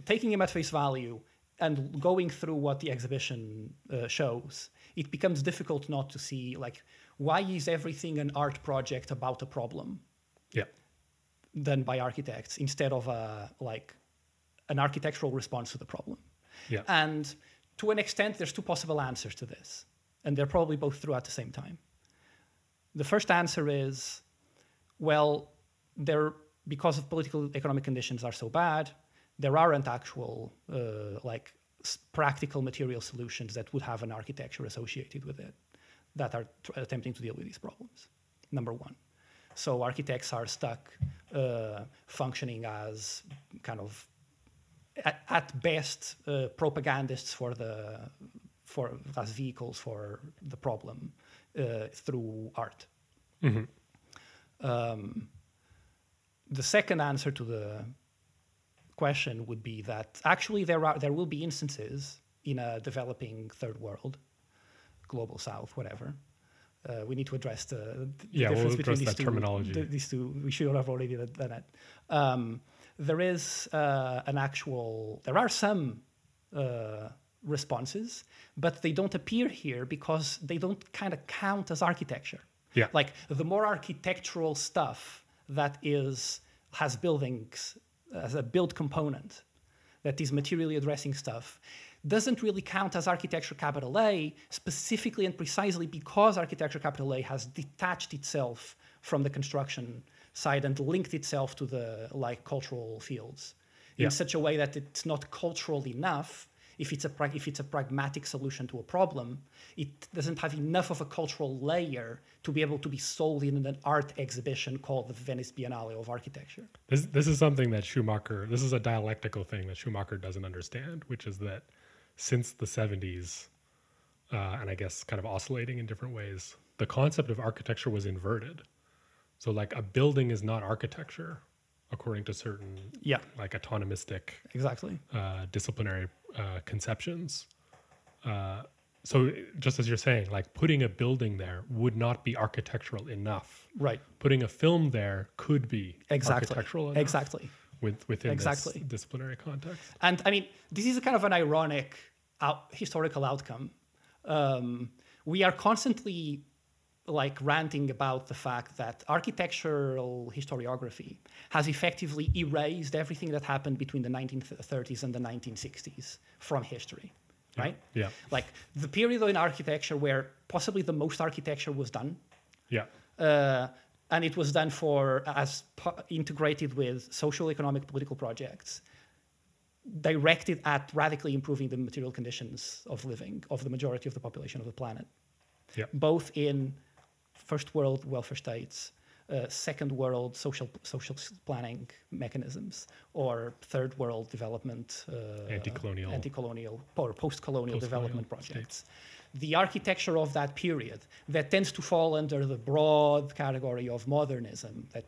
Taking him at face value, and going through what the exhibition uh, shows, it becomes difficult not to see like why is everything an art project about a problem? Yeah. Done by architects instead of a like an architectural response to the problem. Yeah. And to an extent, there's two possible answers to this, and they're probably both true at the same time. The first answer is, well, there because of political economic conditions are so bad, there aren't actual uh, like practical material solutions that would have an architecture associated with it that are t- attempting to deal with these problems. Number one. So architects are stuck uh, functioning as kind of at, at best uh, propagandists for the for as vehicles for the problem uh, through art. Mm-hmm. Um, the second answer to the question would be that actually there are there will be instances in a developing third world, global south, whatever. Uh, we need to address the, the yeah, difference we'll between these two, terminology. The, these two. We should have already done that. Um, there is uh, an actual. There are some uh, responses, but they don't appear here because they don't kind of count as architecture. Yeah. Like the more architectural stuff that is has buildings as a build component that is materially addressing stuff doesn't really count as architecture capital A specifically and precisely because architecture capital A has detached itself from the construction side and linked itself to the like cultural fields in such a way that it's not cultural enough if it's a if it's a pragmatic solution to a problem, it doesn't have enough of a cultural layer to be able to be sold in an art exhibition called the Venice Biennale of Architecture. This this is something that Schumacher. This is a dialectical thing that Schumacher doesn't understand, which is that since the '70s, uh, and I guess kind of oscillating in different ways, the concept of architecture was inverted. So like a building is not architecture, according to certain Yeah, like autonomistic exactly. uh, disciplinary uh, conceptions. Uh, so just as you're saying, like putting a building there would not be architectural enough. Right. Putting a film there could be Exactly. architectural enough Exactly. with, within Exactly. this disciplinary context. And I mean, this is a kind of an ironic out, historical outcome. Um, we are constantly like ranting about the fact that architectural historiography has effectively erased everything that happened between the 1930s and the 1960s from history, right? Yeah. Like the period in architecture where possibly the most architecture was done Yeah. uh, and it was done for as integrated with social, economic, political projects directed at radically improving the material conditions of living of the majority of the population of the planet, Yeah. both in first world welfare states, uh, second world social social planning mechanisms, or third world development, uh, Anti-colonial. anti-colonial or post-colonial Post-colonial development projects. The architecture of that period that tends to fall under the broad category of modernism that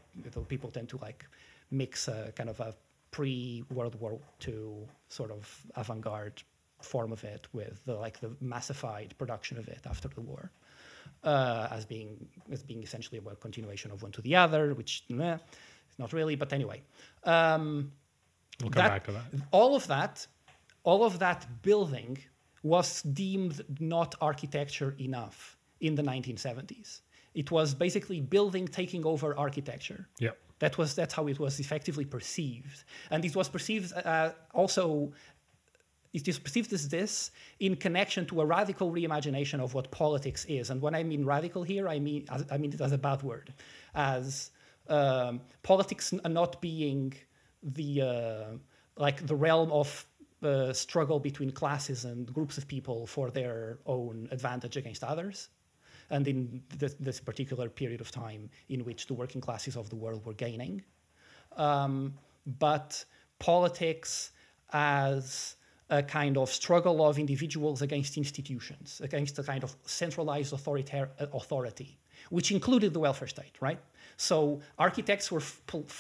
people tend to like mix a kind of a pre-World War II sort of avant-garde form of it with the, like the massified production of it after the war uh, as being as being essentially a continuation of one to the other, which meh, not really, but anyway. Um, We'll come that- back to that. all of that, all of that building was deemed not architecture enough in the 1970s. It was basically building taking over architecture. Yeah. That was that's how it was effectively perceived, and it was perceived uh, also. It is perceived as this in connection to a radical reimagination of what politics is, and when I mean radical here, I mean I mean it as a bad word, as um, politics not being the uh, like the realm of uh, struggle between classes and groups of people for their own advantage against others and in this, this particular period of time in which the working classes of the world were gaining. Um, but politics as a kind of struggle of individuals against institutions, against a kind of centralized authority, which included the welfare state, right? So architects were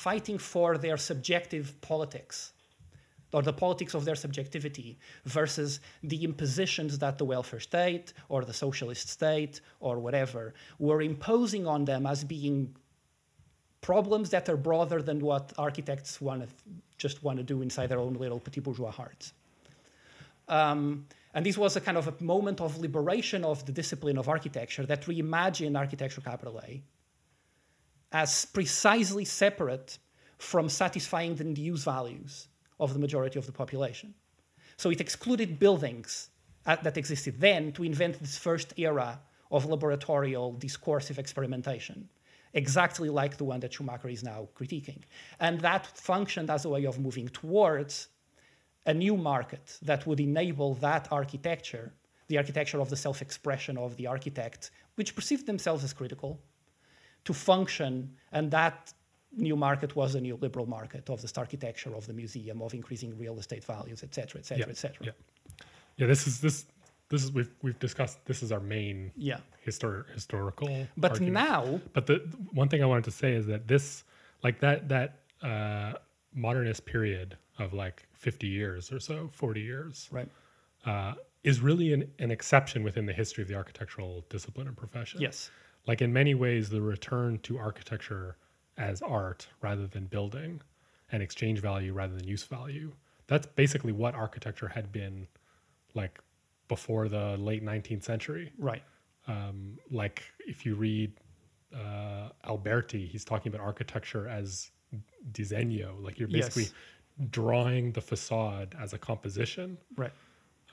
fighting for their subjective politics or the politics of their subjectivity versus the impositions that the welfare state or the socialist state or whatever were imposing on them as being problems that are broader than what architects want to just want to do inside their own little petit bourgeois hearts. Um, and this was a kind of a moment of liberation of the discipline of architecture that reimagined architecture capital A as precisely separate from satisfying the use values of the majority of the population. So it excluded buildings at, that existed then to invent this first era of laboratorial discursive experimentation, exactly like the one that Schumacher is now critiquing. And that functioned as a way of moving towards a new market that would enable that architecture, the architecture of the self expression of the architect, which perceived themselves as critical, to function. And that new market was a neoliberal market of this architecture of the museum, of increasing real estate values, et cetera, et cetera, Yeah. et cetera. Yeah. Yeah. This is this. This is we've we've discussed. This is our main Yeah. histor- historical. But argument. now, But the one thing I wanted to say is that this, like that that uh, modernist period of like fifty years or so, forty years, right? uh, is really an, an exception within the history of the architectural discipline and profession. Yes. Like in many ways, the return to architecture as art rather than building, and exchange value rather than use value. That's basically what architecture had been like before the late 19th century Right. um, like if you read uh, Alberti, he's talking about architecture as disegno, like you're basically Yes. Drawing the facade as a composition. Right.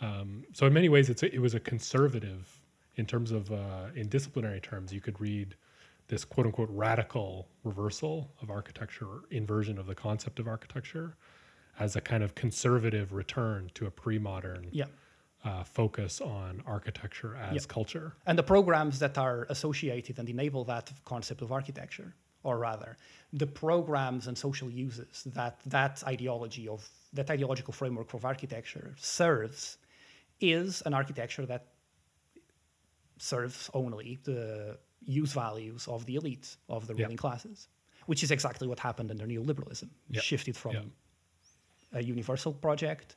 Um, so in many ways, it's a, it was a conservative in terms of uh, in disciplinary terms. You could read this quote unquote radical reversal of architecture, or inversion of the concept of architecture, as a kind of conservative return to a pre-modern Yeah. uh, focus on architecture as Yeah. culture. And the programs that are associated and enable that concept of architecture, or rather, the programs and social uses that that ideology of that ideological framework of architecture serves is an architecture that serves only the use values of the elites of the Yeah. ruling classes, which is exactly what happened under neoliberalism. Yeah. Shifted from Yeah. a universal project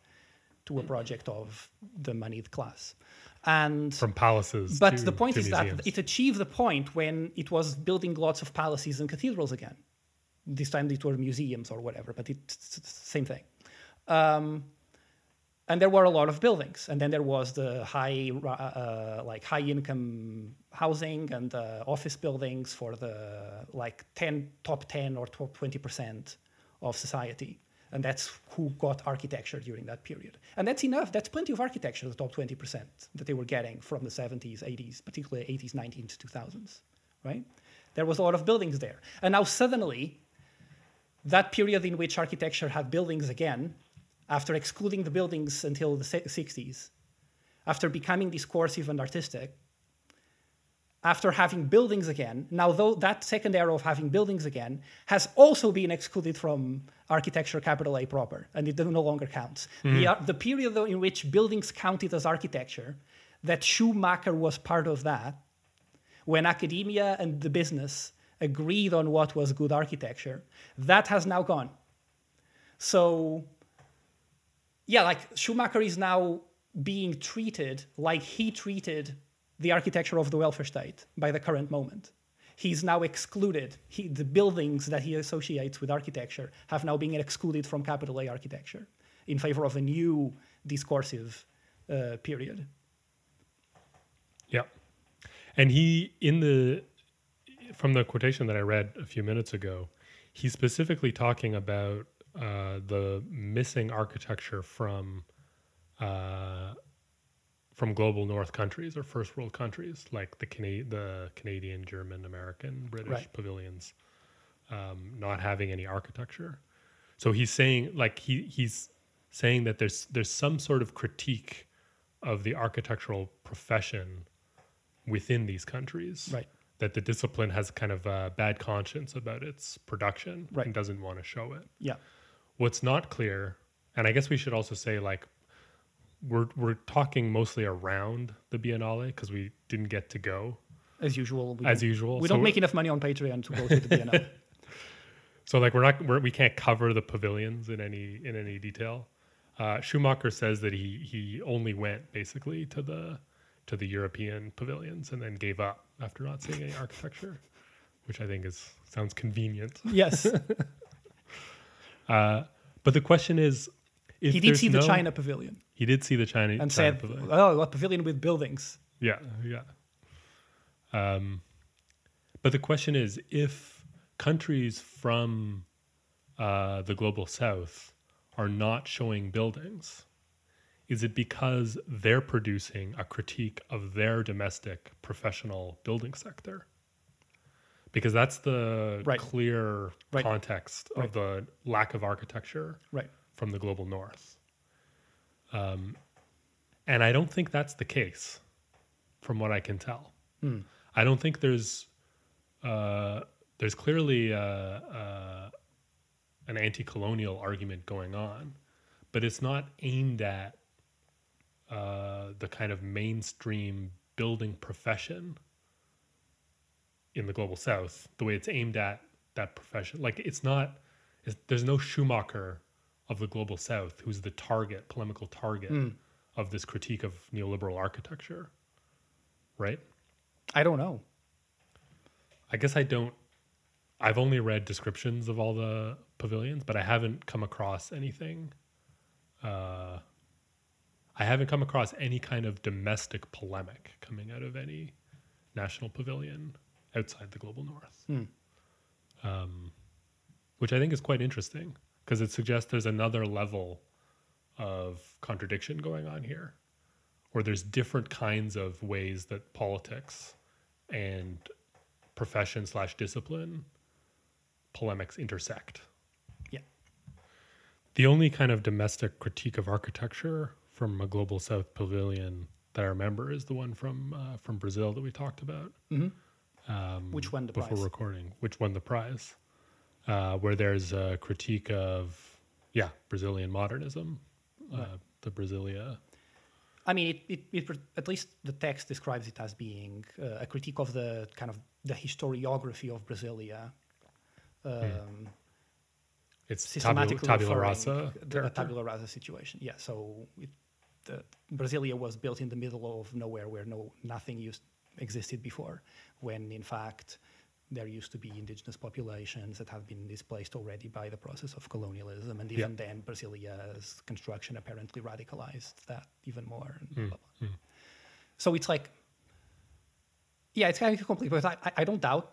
to a mm. project of the moneyed class. And From palaces, but to- the point is museums. that it achieved the point when it was building lots of palaces and cathedrals again. This time it were museums or whatever, but it's the same thing. Um, and there were a lot of buildings, and then there was the high, uh, uh, like high income housing and uh, office buildings for the like ten top ten or top twenty percent of society, and that's who got architecture during that period. And that's enough. That's plenty of architecture, the top twenty percent that they were getting from the seventies, eighties, particularly eighties, nineties, two thousands, right? There was a lot of buildings there, and now suddenly that period in which architecture had buildings again, after excluding the buildings until the si- 60s, after becoming discursive and artistic, after having buildings again, now though that second era of having buildings again has also been excluded from architecture capital A proper, and it no longer counts. The, hmm. the period though in which buildings counted as architecture, that Schumacher was part of that, when academia and the business agreed on what was good architecture, that has now gone. So, yeah, like Schumacher is now being treated like he treated the architecture of the welfare state by the current moment. He's now excluded. He, the buildings that he associates with architecture have now been excluded from capital A architecture in favor of a new discursive uh, period. Yeah. And he, in the, from the quotation that I read a few minutes ago, he's specifically talking about uh, the missing architecture from, uh, from global North countries or first world countries like the Cana- the Canadian, German, American, British Right. pavilions, um, not having any architecture. So he's saying, like he he's saying that there's there's some sort of critique of the architectural profession within these countries. Right. That the discipline has kind of a bad conscience about its production Right. and doesn't want to show it. Yeah. What's not clear, and I guess we should also say like we're we're talking mostly around the Biennale because we didn't get to go As usual. We as usual. We So don't make enough money on Patreon to go to the Biennale. So like we're not we're, we can't cover the pavilions in any in any detail. Uh, Schumacher says that he he only went basically to the to the European pavilions and then gave up after not seeing any architecture, which I think is sounds convenient. yes. Uh, but the question is, if he did see the China pavilion He did see the China and China said, pavilion. "Oh, a pavilion with buildings." Yeah, yeah. Um, but the question is if countries from uh, the global south are not showing buildings, is it because they're producing a critique of their domestic professional building sector? Because that's the Right. clear Right. context of the lack of architecture Right. from the global north. Um, and I don't think that's the case, from what I can tell. I don't think there's uh, there's clearly uh, uh, an anti-colonial argument going on, but it's not aimed at uh, the kind of mainstream building profession in the global south the way it's aimed at that profession like it's not it's, there's no schumacher of the global south who's the target polemical target of this critique of neoliberal architecture right? I don't know. i guess i don't i've only read descriptions of all the pavilions but i haven't come across anything uh i haven't come across any kind of domestic polemic coming out of any national pavilion outside the global north. Um, which i think is quite interesting because it suggests there's another level of contradiction going on here where there's different kinds of ways that politics and profession slash discipline polemics intersect Yeah. The only kind of domestic critique of architecture from a global south pavilion that I remember is the one from uh, from Brazil that we talked about. Um, Which won the before prize? recording, which won the prize, uh, where there's a critique of yeah Brazilian modernism, uh, Right. the Brasilia. I mean, it, it, it, at least the text describes it as being uh, a critique of the kind of the historiography of Brasilia. Um, It's tabula, systematically tabula referring rasa. the- tabula rasa situation. Yeah, so it, the, Brasilia was built in the middle of nowhere where no nothing used existed before, when in fact there used to be indigenous populations that have been displaced already by the process of colonialism, and Yeah. even then Brasilia's construction apparently radicalized that even more. And Mm, blah, blah. So it's like, yeah, it's kind of complicated. But I, I- don't doubt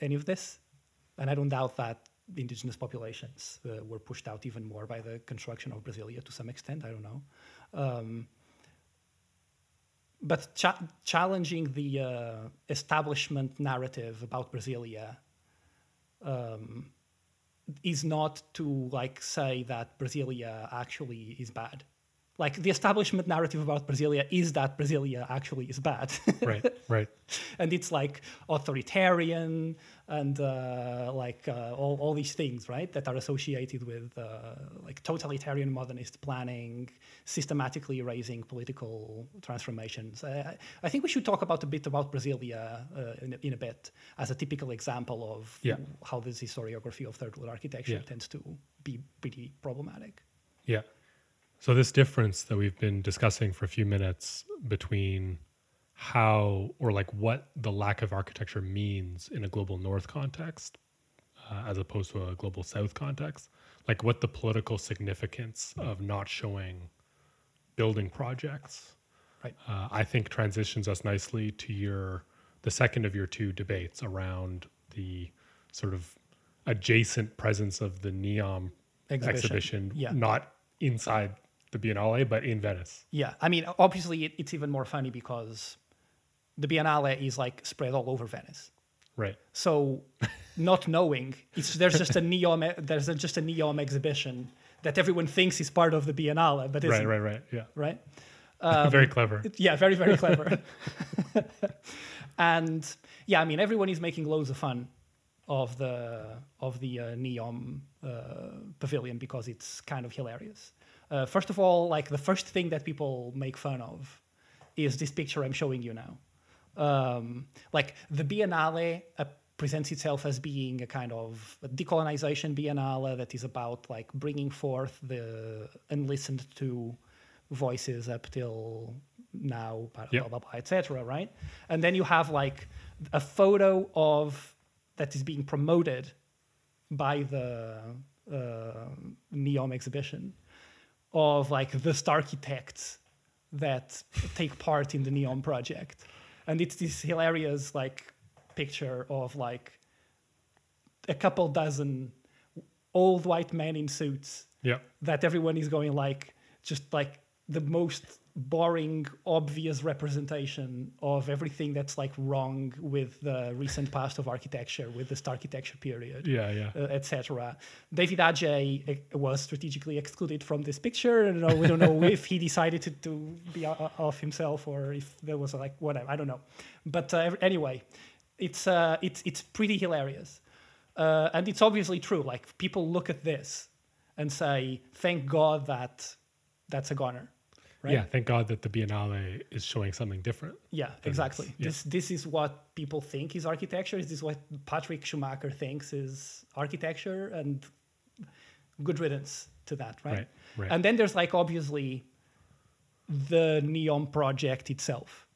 any of this, and I don't doubt that the indigenous populations uh, were pushed out even more by the construction of Brasilia to some extent. I don't know. Um, but cha- challenging the uh, establishment narrative about Brasilia um, is not to like say that Brasilia actually is bad. Like the establishment narrative about Brasilia is that Brasilia actually is bad. right, right. and it's like authoritarian and uh, like uh, all, all these things right that are associated with uh, like totalitarian modernist planning systematically erasing political transformations I, I think we should talk about a bit about brasilia uh, in, a- in a bit as a typical example of Yeah. how this historiography of third world architecture Yeah. tends to be pretty problematic Yeah. So this difference that we've been discussing for a few minutes between how or like what the lack of architecture means in a global north context uh, as opposed to a global south context, like what the political significance of not showing building projects, Right. uh, I think transitions us nicely to your the second of your two debates around the sort of adjacent presence of the Neom Exhibition. exhibition, Yeah. not inside the Biennale, but in Venice. Yeah, I mean, obviously, it, it's even more funny because the Biennale is like spread all over Venice. Right. So, not knowing, it's there's just a neom there's just a neom exhibition that everyone thinks is part of the Biennale, but isn't. Right, right, right. Yeah. right? Very clever. Yeah, very very clever. and yeah, I mean, everyone is making loads of fun of the of the uh, Neom uh, pavilion because it's kind of hilarious. Uh, first of all, like the first thing that people make fun of is this picture I'm showing you now. Um, like the Biennale uh, presents itself as being a kind of a decolonization Biennale that is about like bringing forth the unlistened to voices up till now, blah, Yeah. blah, blah, blah, etc. Right? And then you have like a photo of that is being promoted by the uh, Neom exhibition of like the star architects that take part in the Neom project. And it's this hilarious like picture of like a couple dozen old white men in suits Yeah. that everyone is going like just like the most boring obvious representation of everything that's like wrong with the recent past of architecture with this architecture period Yeah, yeah. uh, etc. David Adjaye uh, was strategically excluded from this picture, and uh, we don't know if he decided to, to be o- off himself or if there was like whatever. I don't know. But uh, anyway, it's uh, it's it's pretty hilarious, uh, and it's obviously true. Like people look at this and say, "Thank God that that's a goner." Right? Yeah, thank God that the Biennale is showing something different. Yeah, exactly. this. Yeah. This this is what people think is architecture. Is This is what Patrick Schumacher thinks is architecture, and good riddance to that, right? Right, right. And then there's like obviously the Neom project itself.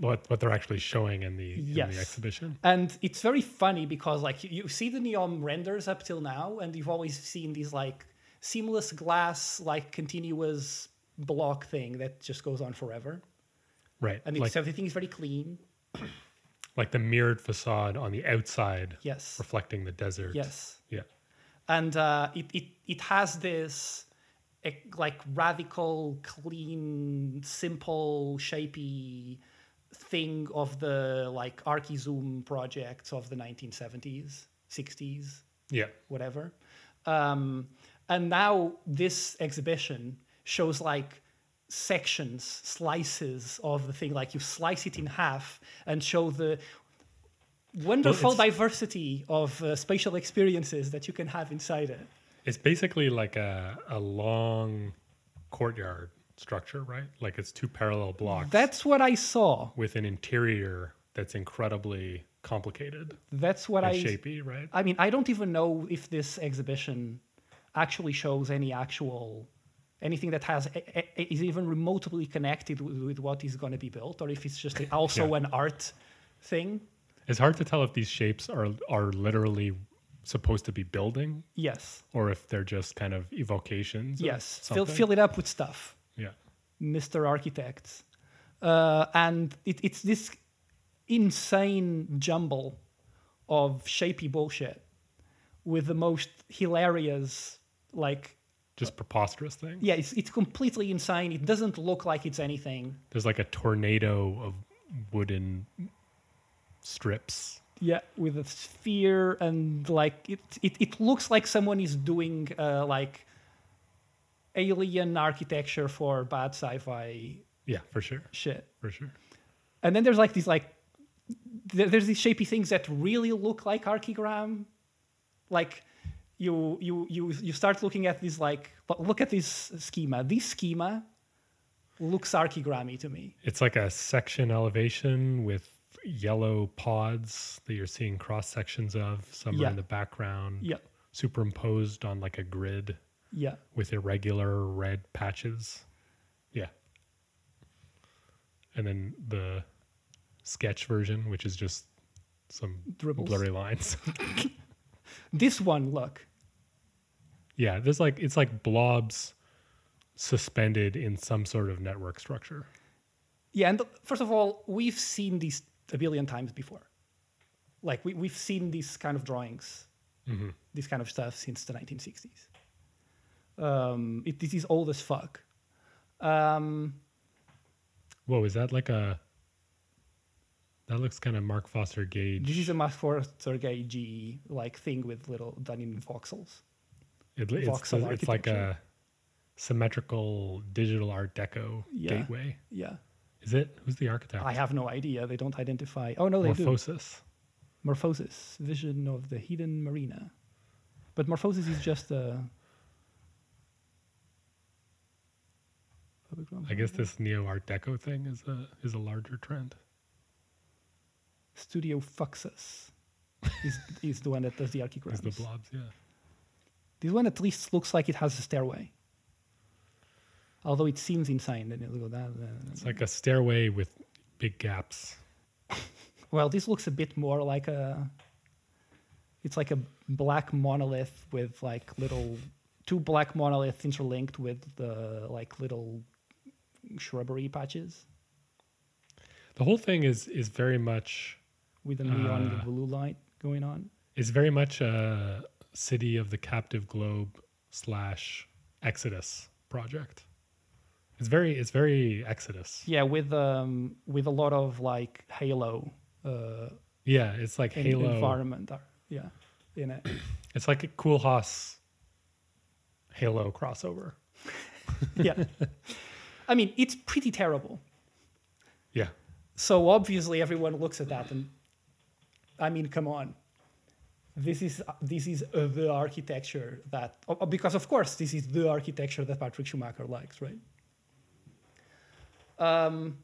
What what they're actually showing in the, in the exhibition. And it's very funny because like you- you see the Neom renders up till now, and you've always seen these like seamless glass, like continuous block thing that just goes on forever. Right. And like, it's, everything is very clean. like the mirrored facade on the outside Yes. reflecting the desert. Yes. Yeah. and uh, it, it it has this eh, like radical, clean, simple, shapy thing of the like ArchiZoom projects of the 1970s, 60s, Yeah. whatever. Um, And now this exhibition shows like sections, slices of the thing. Like you slice it in half and show the wonderful it's- diversity of uh, spatial experiences that you can have inside it. It's basically like a, a long courtyard structure, right? Like it's two parallel blocks That's what I saw. with an interior that's incredibly complicated That's what I. shapy, right? I mean, I don't even know if this exhibition actually shows any actual anything that has a, a- is even remotely connected with, with what is going to be built, or if it's just also Yeah. an art thing. It's hard to tell if these shapes are are literally supposed to be building Yes, or if they're just kind of evocations. yes. Fill, fill it up with stuff, Yeah. Mr. Architects. Uh, and it, it's this insane jumble of shapy bullshit with the most hilarious, like, Just preposterous thing. yeah, it's, it's completely insane. It doesn't look like it's anything. There's like a tornado of wooden strips. Yeah, with a sphere and like it, it, it looks like someone is doing uh, like alien architecture for bad sci-fi Yeah, for sure. shit. For sure. And then there's like these like there- there's these shapy things that really look like archigram. Like you you you you start looking at these like look at this schema. This schema looks archigrammy to me. It's like a section elevation with yellow pods that you're seeing cross sections of. Some are Yeah. in the background, Yeah. superimposed on like a grid Yeah. with irregular red patches. Yeah. And then the sketch version, which is just some Dribbles. blurry lines. This one, look. yeah, there's like it's like blobs suspended in some sort of network structure. Yeah, and first of all, we've seen these a billion times before. Like we, we've seen these kind of drawings, this kind of stuff since the 1960s. Um, it, this is old as fuck. Um, Whoa, is that like a? That looks kind of Mark Foster Gage. this is a Mark Foster Gage like thing with little done in voxels. It, it's, voxel it's like a symmetrical digital Art Deco Yeah. gateway. Yeah, Is it? Who's the architect? I have no idea. They don't identify. Oh no, they do. Morphosis. Morphosis, vision of the hidden marina. But Morphosis is just a. I guess this neo Art Deco thing is a is a larger trend. Studio Fuksas is, is the one that does the archigrams. the blobs? Yeah. This one at least looks like it has a stairway. Although it seems insane. Then you look at that. uh, It's like a stairway with big gaps. Well, this looks a bit more like a. It's like a black monolith with like little two black monoliths interlinked with the like little shrubbery patches The whole thing is is very much with a neon Uh, blue light going on. It's very much a city of the captive globe slash Exodus project. It's very it's very Exodus. Yeah, with um with a lot of like Halo uh Yeah, it's like en- Halo. environment. Are, yeah, in it. It's like a Koolhaas Halo crossover. yeah. I mean, it's pretty terrible. Yeah. So obviously, everyone looks at that and, I mean, come on. This is this is uh, the architecture that oh, because of course this is the architecture that Patrick Schumacher likes, right? Um,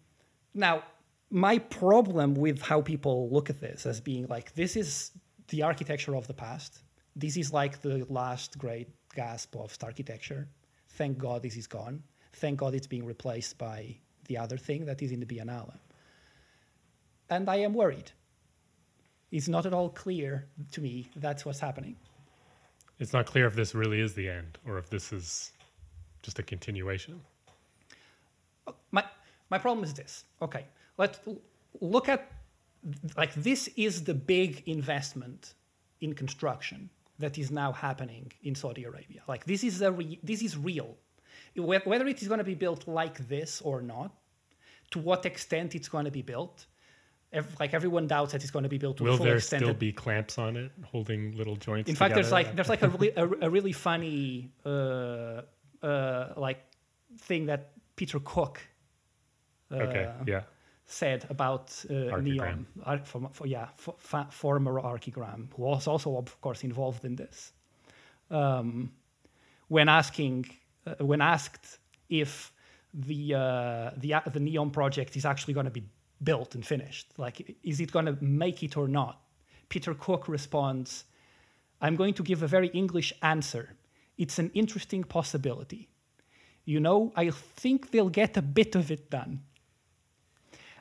now, my problem with how people look at this as being like this is the architecture of the past. This is like the last great gasp of architecture. Thank God this is gone. Thank God it's being replaced by the other thing that is in the Biennale. And I am worried. It's not at all clear to me that's what's happening. It's not clear if this really is the end or if this is just a continuation. my my problem is this. Okay, let's look at like this is the big investment in construction that is now happening in Saudi Arabia. Like this is a re- this is real. Whether it is going to be built like this or not, to what extent it's going to be built, ev- like everyone doubts that it's going to be built to Will full there extent. still that- be clamps on it holding little joints? in fact, there's like there's like a really, a, a really funny uh, uh, like thing that Peter Cook. Uh, okay, yeah, said about uh, Neom, Ar- for, for, yeah, for, fa- former Archigram, who was also, of course, involved in this. Um, when asking, uh, when asked if the uh, the the Neom project is actually going to be built and finished, like is it going to make it or not? Peter Cook responds, "I'm going to give a very English answer. It's an interesting possibility. You know, I think they'll get a bit of it done."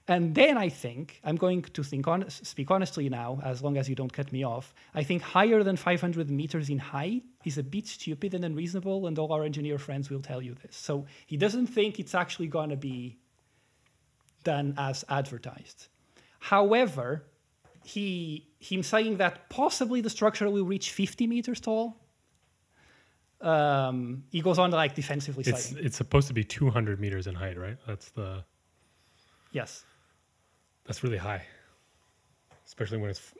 And then I think I'm going to think on, speak honestly now, as long as you don't cut me off. I think higher than 500 meters in height is a bit stupid and unreasonable, and all our engineer friends will tell you this. So he doesn't think it's actually going to be done as advertised. However, he him saying that possibly the structure will reach 50 meters tall. Um, he goes on to like defensively it's saying, it's supposed to be 200 meters in height, right? That's the yes. that's really high, especially when it's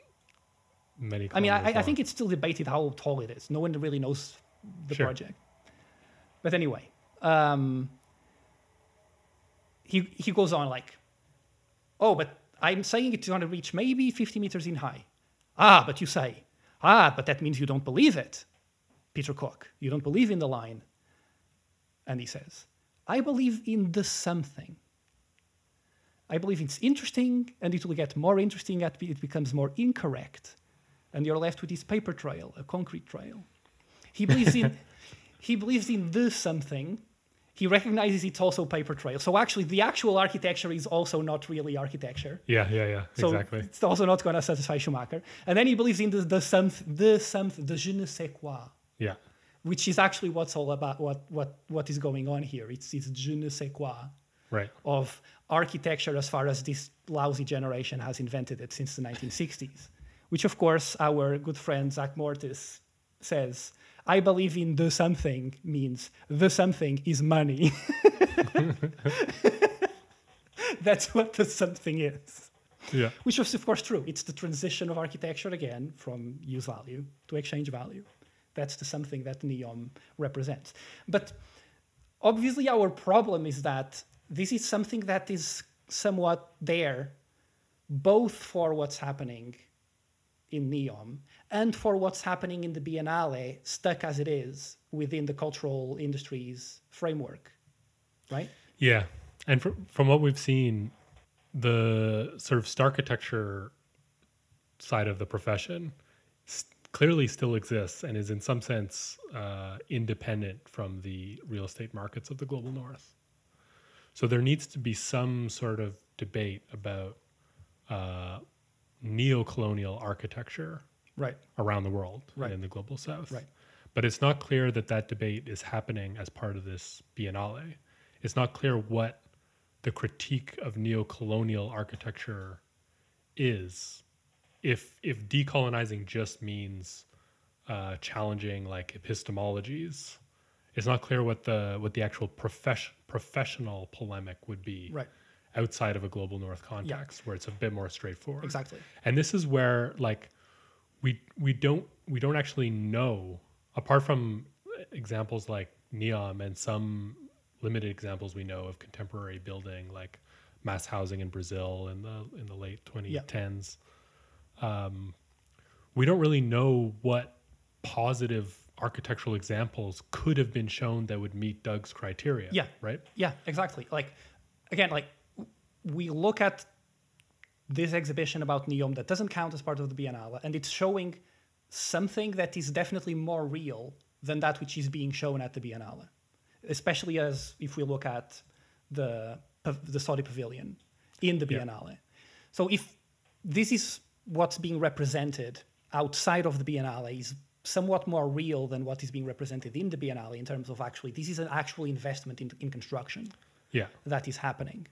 many. I mean, I, I think it's still debated how tall it is. No one really knows the Sure. project. But anyway, um, he he goes on like, oh, but I'm saying it's going to reach maybe 50 meters in high. Ah, but you say, ah, but that means you don't believe it, Peter Cook. You don't believe in the line. And he says, I believe in the something. I believe it's interesting, and it will get more interesting as it becomes more incorrect and you're left with this paper trail, a concrete trail. He believes in he believes in the something. He recognizes it's also paper trail. So actually, the actual architecture is also not really architecture. Yeah, yeah, yeah. So exactly. it's also not going to satisfy Schumacher. And then he believes in the the the something the je ne sais quoi, Yeah, which is actually what's all about. What what what is going on here? It's it's je ne sais quoi right. of architecture as far as this lousy generation has invented it since the 1960s. Which, of course, our good friend Zach Mortice says, I believe in the something means the something is money. That's what the something is. Yeah, Which was, of course, true. It's the transition of architecture again from use value to exchange value. That's the something that Neom represents. But obviously, our problem is that this is something that is somewhat there, both for what's happening in Neom and for what's happening in the Biennale, stuck as it is within the cultural industries framework, right? yeah. And fr- from what we've seen, the sort of architecture side of the profession s- clearly still exists and is in some sense uh, independent from the real estate markets of the global north. So there needs to be some sort of debate about uh, neo-colonial architecture Right. around the world Right. in the global south. Right. But it's not clear that that debate is happening as part of this biennale. It's not clear what the critique of neo-colonial architecture is. If if decolonizing just means uh, challenging like epistemologies, it's not clear what the what the actual profession professional polemic would be Right. Outside of a global north context where it's a bit more straightforward Exactly. and this is where like we we don't we don't actually know apart from examples like neom and some limited examples we know of contemporary building like mass housing in brazil in the in the late 2010s um, we don't really know what positive architectural examples could have been shown that would meet doug's criteria Yeah. right Yeah, exactly. Like again, like we look at this exhibition about Neom that doesn't count as part of the Biennale, and it's showing something that is definitely more real than that which is being shown at the Biennale. Especially as if we look at the the Saudi Pavilion in the Yeah. Biennale. So if this is what's being represented outside of the Biennale is somewhat more real than what is being represented in the Biennale in terms of actually this is an actual investment in, in construction yeah that is happening.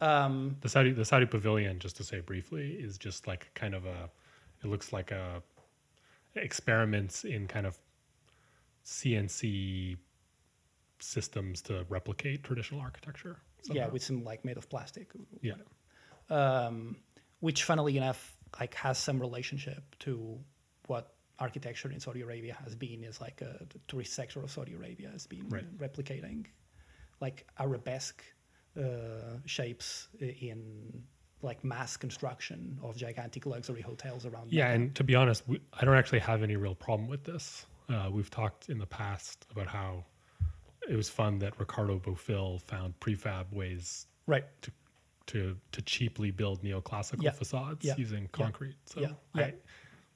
Um, The Saudi the Saudi pavilion, just to say briefly, is just like kind of a. It looks like a experiments in kind of CNC systems to replicate traditional architecture. yeah, somehow. with some like made of plastic. yeah, Um, which funnily enough like has some relationship to what architecture in Saudi Arabia has been is like a, the tourist sector of Saudi Arabia has been Right. replicating like arabesque shapes in like mass construction of gigantic luxury hotels around Yeah, Mecca. and to be honest, we, I don't actually have any real problem with this. Uh, we've talked in the past about how it was fun that Ricardo Bofill found prefab ways right to to to cheaply build neoclassical Yeah. facades Yeah. using concrete. So Yeah. I, Yeah.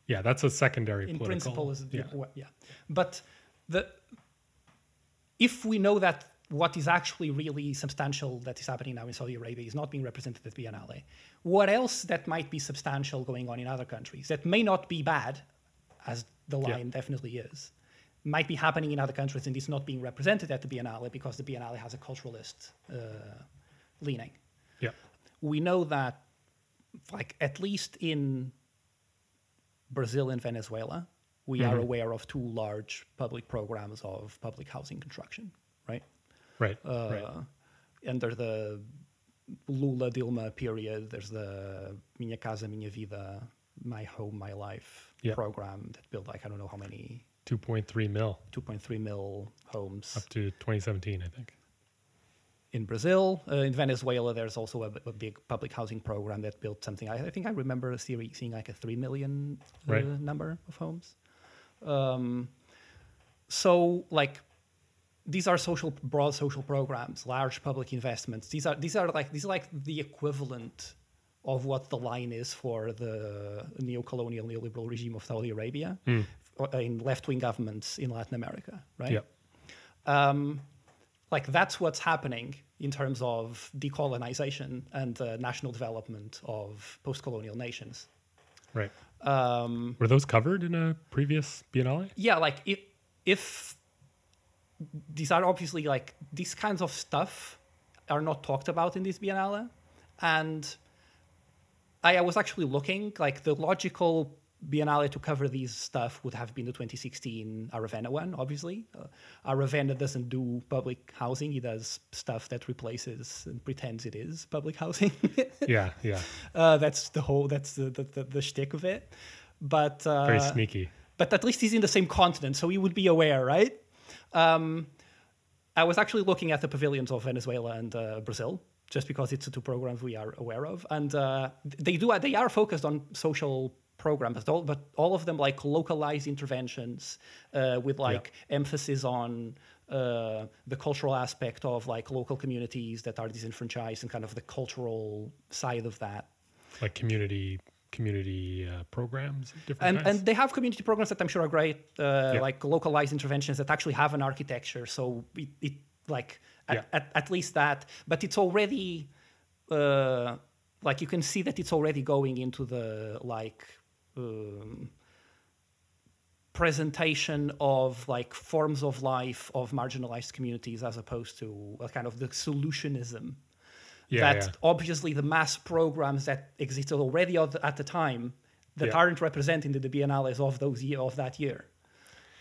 yeah, that's a secondary in political. principle is yeah. yeah. yeah but the if we know that what is actually really substantial that is happening now in Saudi Arabia is not being represented at the Biennale, what else that might be substantial going on in other countries that may not be bad, as the Yeah. line definitely is, might be happening in other countries and is not being represented at the Biennale because the Biennale has a culturalist uh, leaning yeah, we know that like at least in Brazil and Venezuela, we are aware of two large public programs of public housing construction, right? Right, Uh, right. Under the Lula Dilma period, there's the Minha Casa Minha Vida, My Home My Life Yeah. program that built like I don't know how many, 2.3 mil 2.3 mil homes up to 2017, I think. in Brazil. Uh, in Venezuela, there's also a, a big public housing program that built something. I, I think I remember seeing, seeing like a three million uh, Right. number of homes. Um, so like these are social broad social programs, large public investments. These are these are like these are like the equivalent of what the line is for the neo-colonial neoliberal regime of Saudi Arabia uh, in left-wing governments in Latin America, right? Yeah, um, like that's what's happening in terms of decolonization and uh, national development of post-colonial nations. right. Um, Were those covered in a previous Biennale? yeah, like if, if these are obviously like these kinds of stuff are not talked about in this Biennale, and I, I was actually looking like the logical Biennale to cover these stuff would have been the 2016 Aravena one, obviously. Uh, Aravena doesn't do public housing; he does stuff that replaces and pretends it is public housing. Yeah, yeah. uh, that's the whole. That's the the, the, the shtick of it. But uh, Very sneaky. but at least he's in the same continent, so he would be aware, right? Um, I was actually looking at the pavilions of Venezuela and uh, Brazil, just because it's the two programs we are aware of, and uh, they do they are focused on social programs, but all, but all of them like localized interventions uh, with like emphasis on uh, the cultural aspect of like local communities that are disenfranchised and kind of the cultural side of that. Like community community uh, programs, different and kinds. and they have community programs that I'm sure are great, uh, Yeah. like localized interventions that actually have an architecture. So it, it like at, Yeah. at, at least that, but it's already uh, like you can see that it's already going into the like um, presentation of like forms of life of marginalized communities as opposed to a kind of the solutionism yeah, that yeah. obviously the mass programs that existed already at the, time that Yeah. aren't represented in the biennales of those year of that year.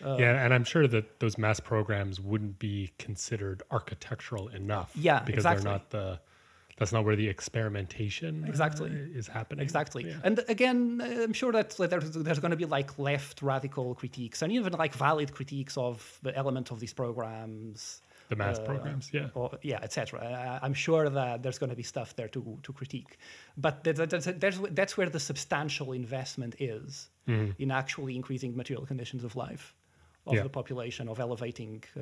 yeah, and I'm sure that those mass programs wouldn't be considered architectural enough. Yeah, because exactly. they're not the. That's not where the experimentation uh, Exactly. is happening. Exactly. Yeah. And again, uh, I'm sure that there's, there's going to be like left radical critiques and even like valid critiques of the element of these programs. The mass uh, programs, yeah. or yeah, etc. I'm sure that there's going to be stuff there to to critique, but that- that- that's that's, that's where the substantial investment is in actually increasing material conditions of life of Yeah. the population, of elevating uh,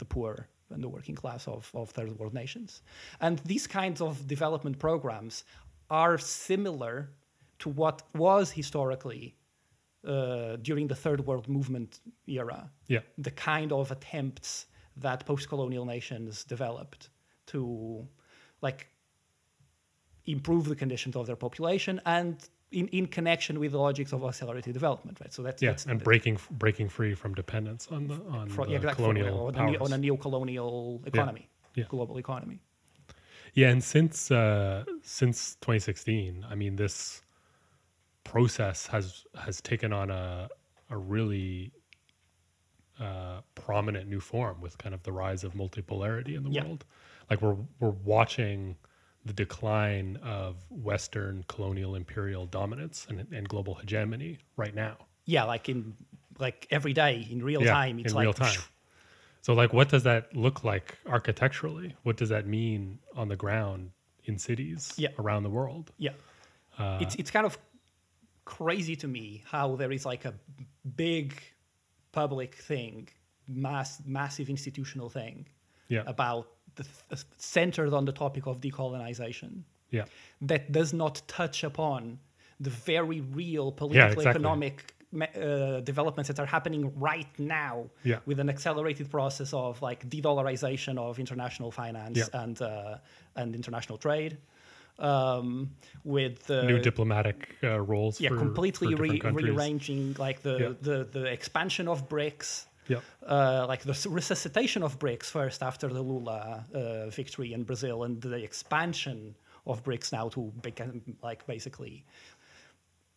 the poor and the working class of, of third world nations. And these kinds of development programs are similar to what was historically uh, during the third world movement era Yeah. the kind of attempts that post-colonial nations developed to like improve the conditions of their population and in, in connection with the logics of accelerated development right so that's, Yeah, that's and breaking breaking free from dependence on the on fro- the yeah, exactly, colonial on, powers. on a neo-colonial economy Yeah. global economy Yeah, and since uh, since 2016, I mean, this process has has taken on a a really uh, prominent new form with kind of the rise of multipolarity in the Yeah. world. Like we're we're watching the decline of Western colonial imperial dominance and, and global hegemony right now. Yeah, like in like every day in real Yeah, time. It's in like real time. So, like, what does that look like architecturally? What does that mean on the ground in cities Yeah. around the world? Yeah. Uh, it's it's kind of crazy to me how there is like a big public thing, mass massive institutional thing Yeah, about the th- centered on the topic of decolonization yeah, that does not touch upon the very real political exactly. economic uh, developments that are happening right now Yeah. with an accelerated process of like de-dollarization of international finance Yeah. and uh, and international trade um, with the new diplomatic uh, roles. yeah for, completely for re- rearranging like the, Yeah. the the expansion of BRICS Yeah, uh, like the resuscitation of BRICS first after the Lula uh, victory in Brazil, and the expansion of BRICS now to become like basically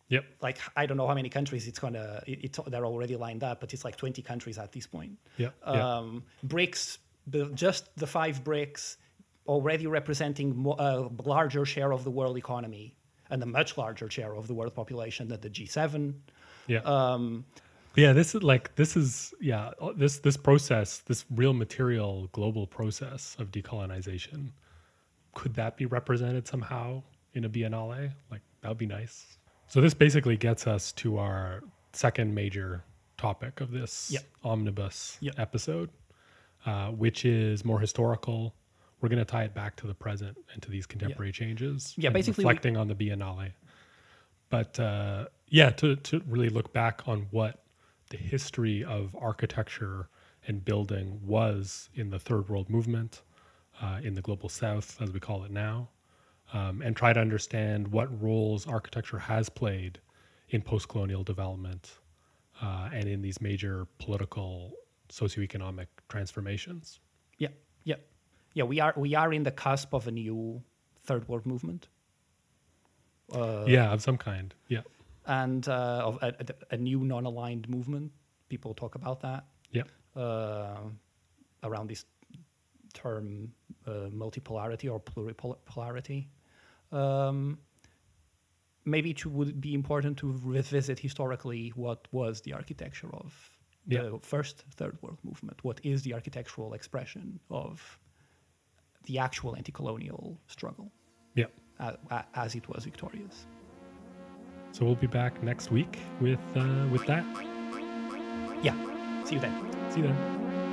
yep, like I don't know how many countries it's gonna it, it's they're already lined up, but it's like twenty countries at this point. yeah, yeah. Um, BRICS, just the five BRICS, already representing a larger share of the world economy and a much larger share of the world population than the G7. Yeah. Um, yeah, this is like this is yeah, uh, this this process, this real material global process of decolonization. Could that be represented somehow in a biennale? Like that would be nice. So this basically gets us to our second major topic of this Yep. omnibus Yep. episode, uh, which is more historical. We're going to tie it back to the present and to these contemporary changes. Yeah, basically we- reflecting on the biennale. But uh, yeah, to, to really look back on what the history of architecture and building was in the third world movement, uh, in the global south, as we call it now, um, and try to understand what roles architecture has played in post colonial development uh, and in these major political, socioeconomic transformations. Yeah. We are we are in the cusp of a new third world movement, uh, yeah, of some kind. Yeah. and uh, of a, a, a new non-aligned movement. People talk about that Yeah. uh, around this term uh, multipolarity or pluripolarity. Um, maybe it would be important to revisit historically what was the architecture of the Yeah. first third world movement. What is the architectural expression of the actual anti-colonial struggle Yeah. a- as it was victorious? So we'll be back next week with uh, with that. Yeah. See you then. See you then.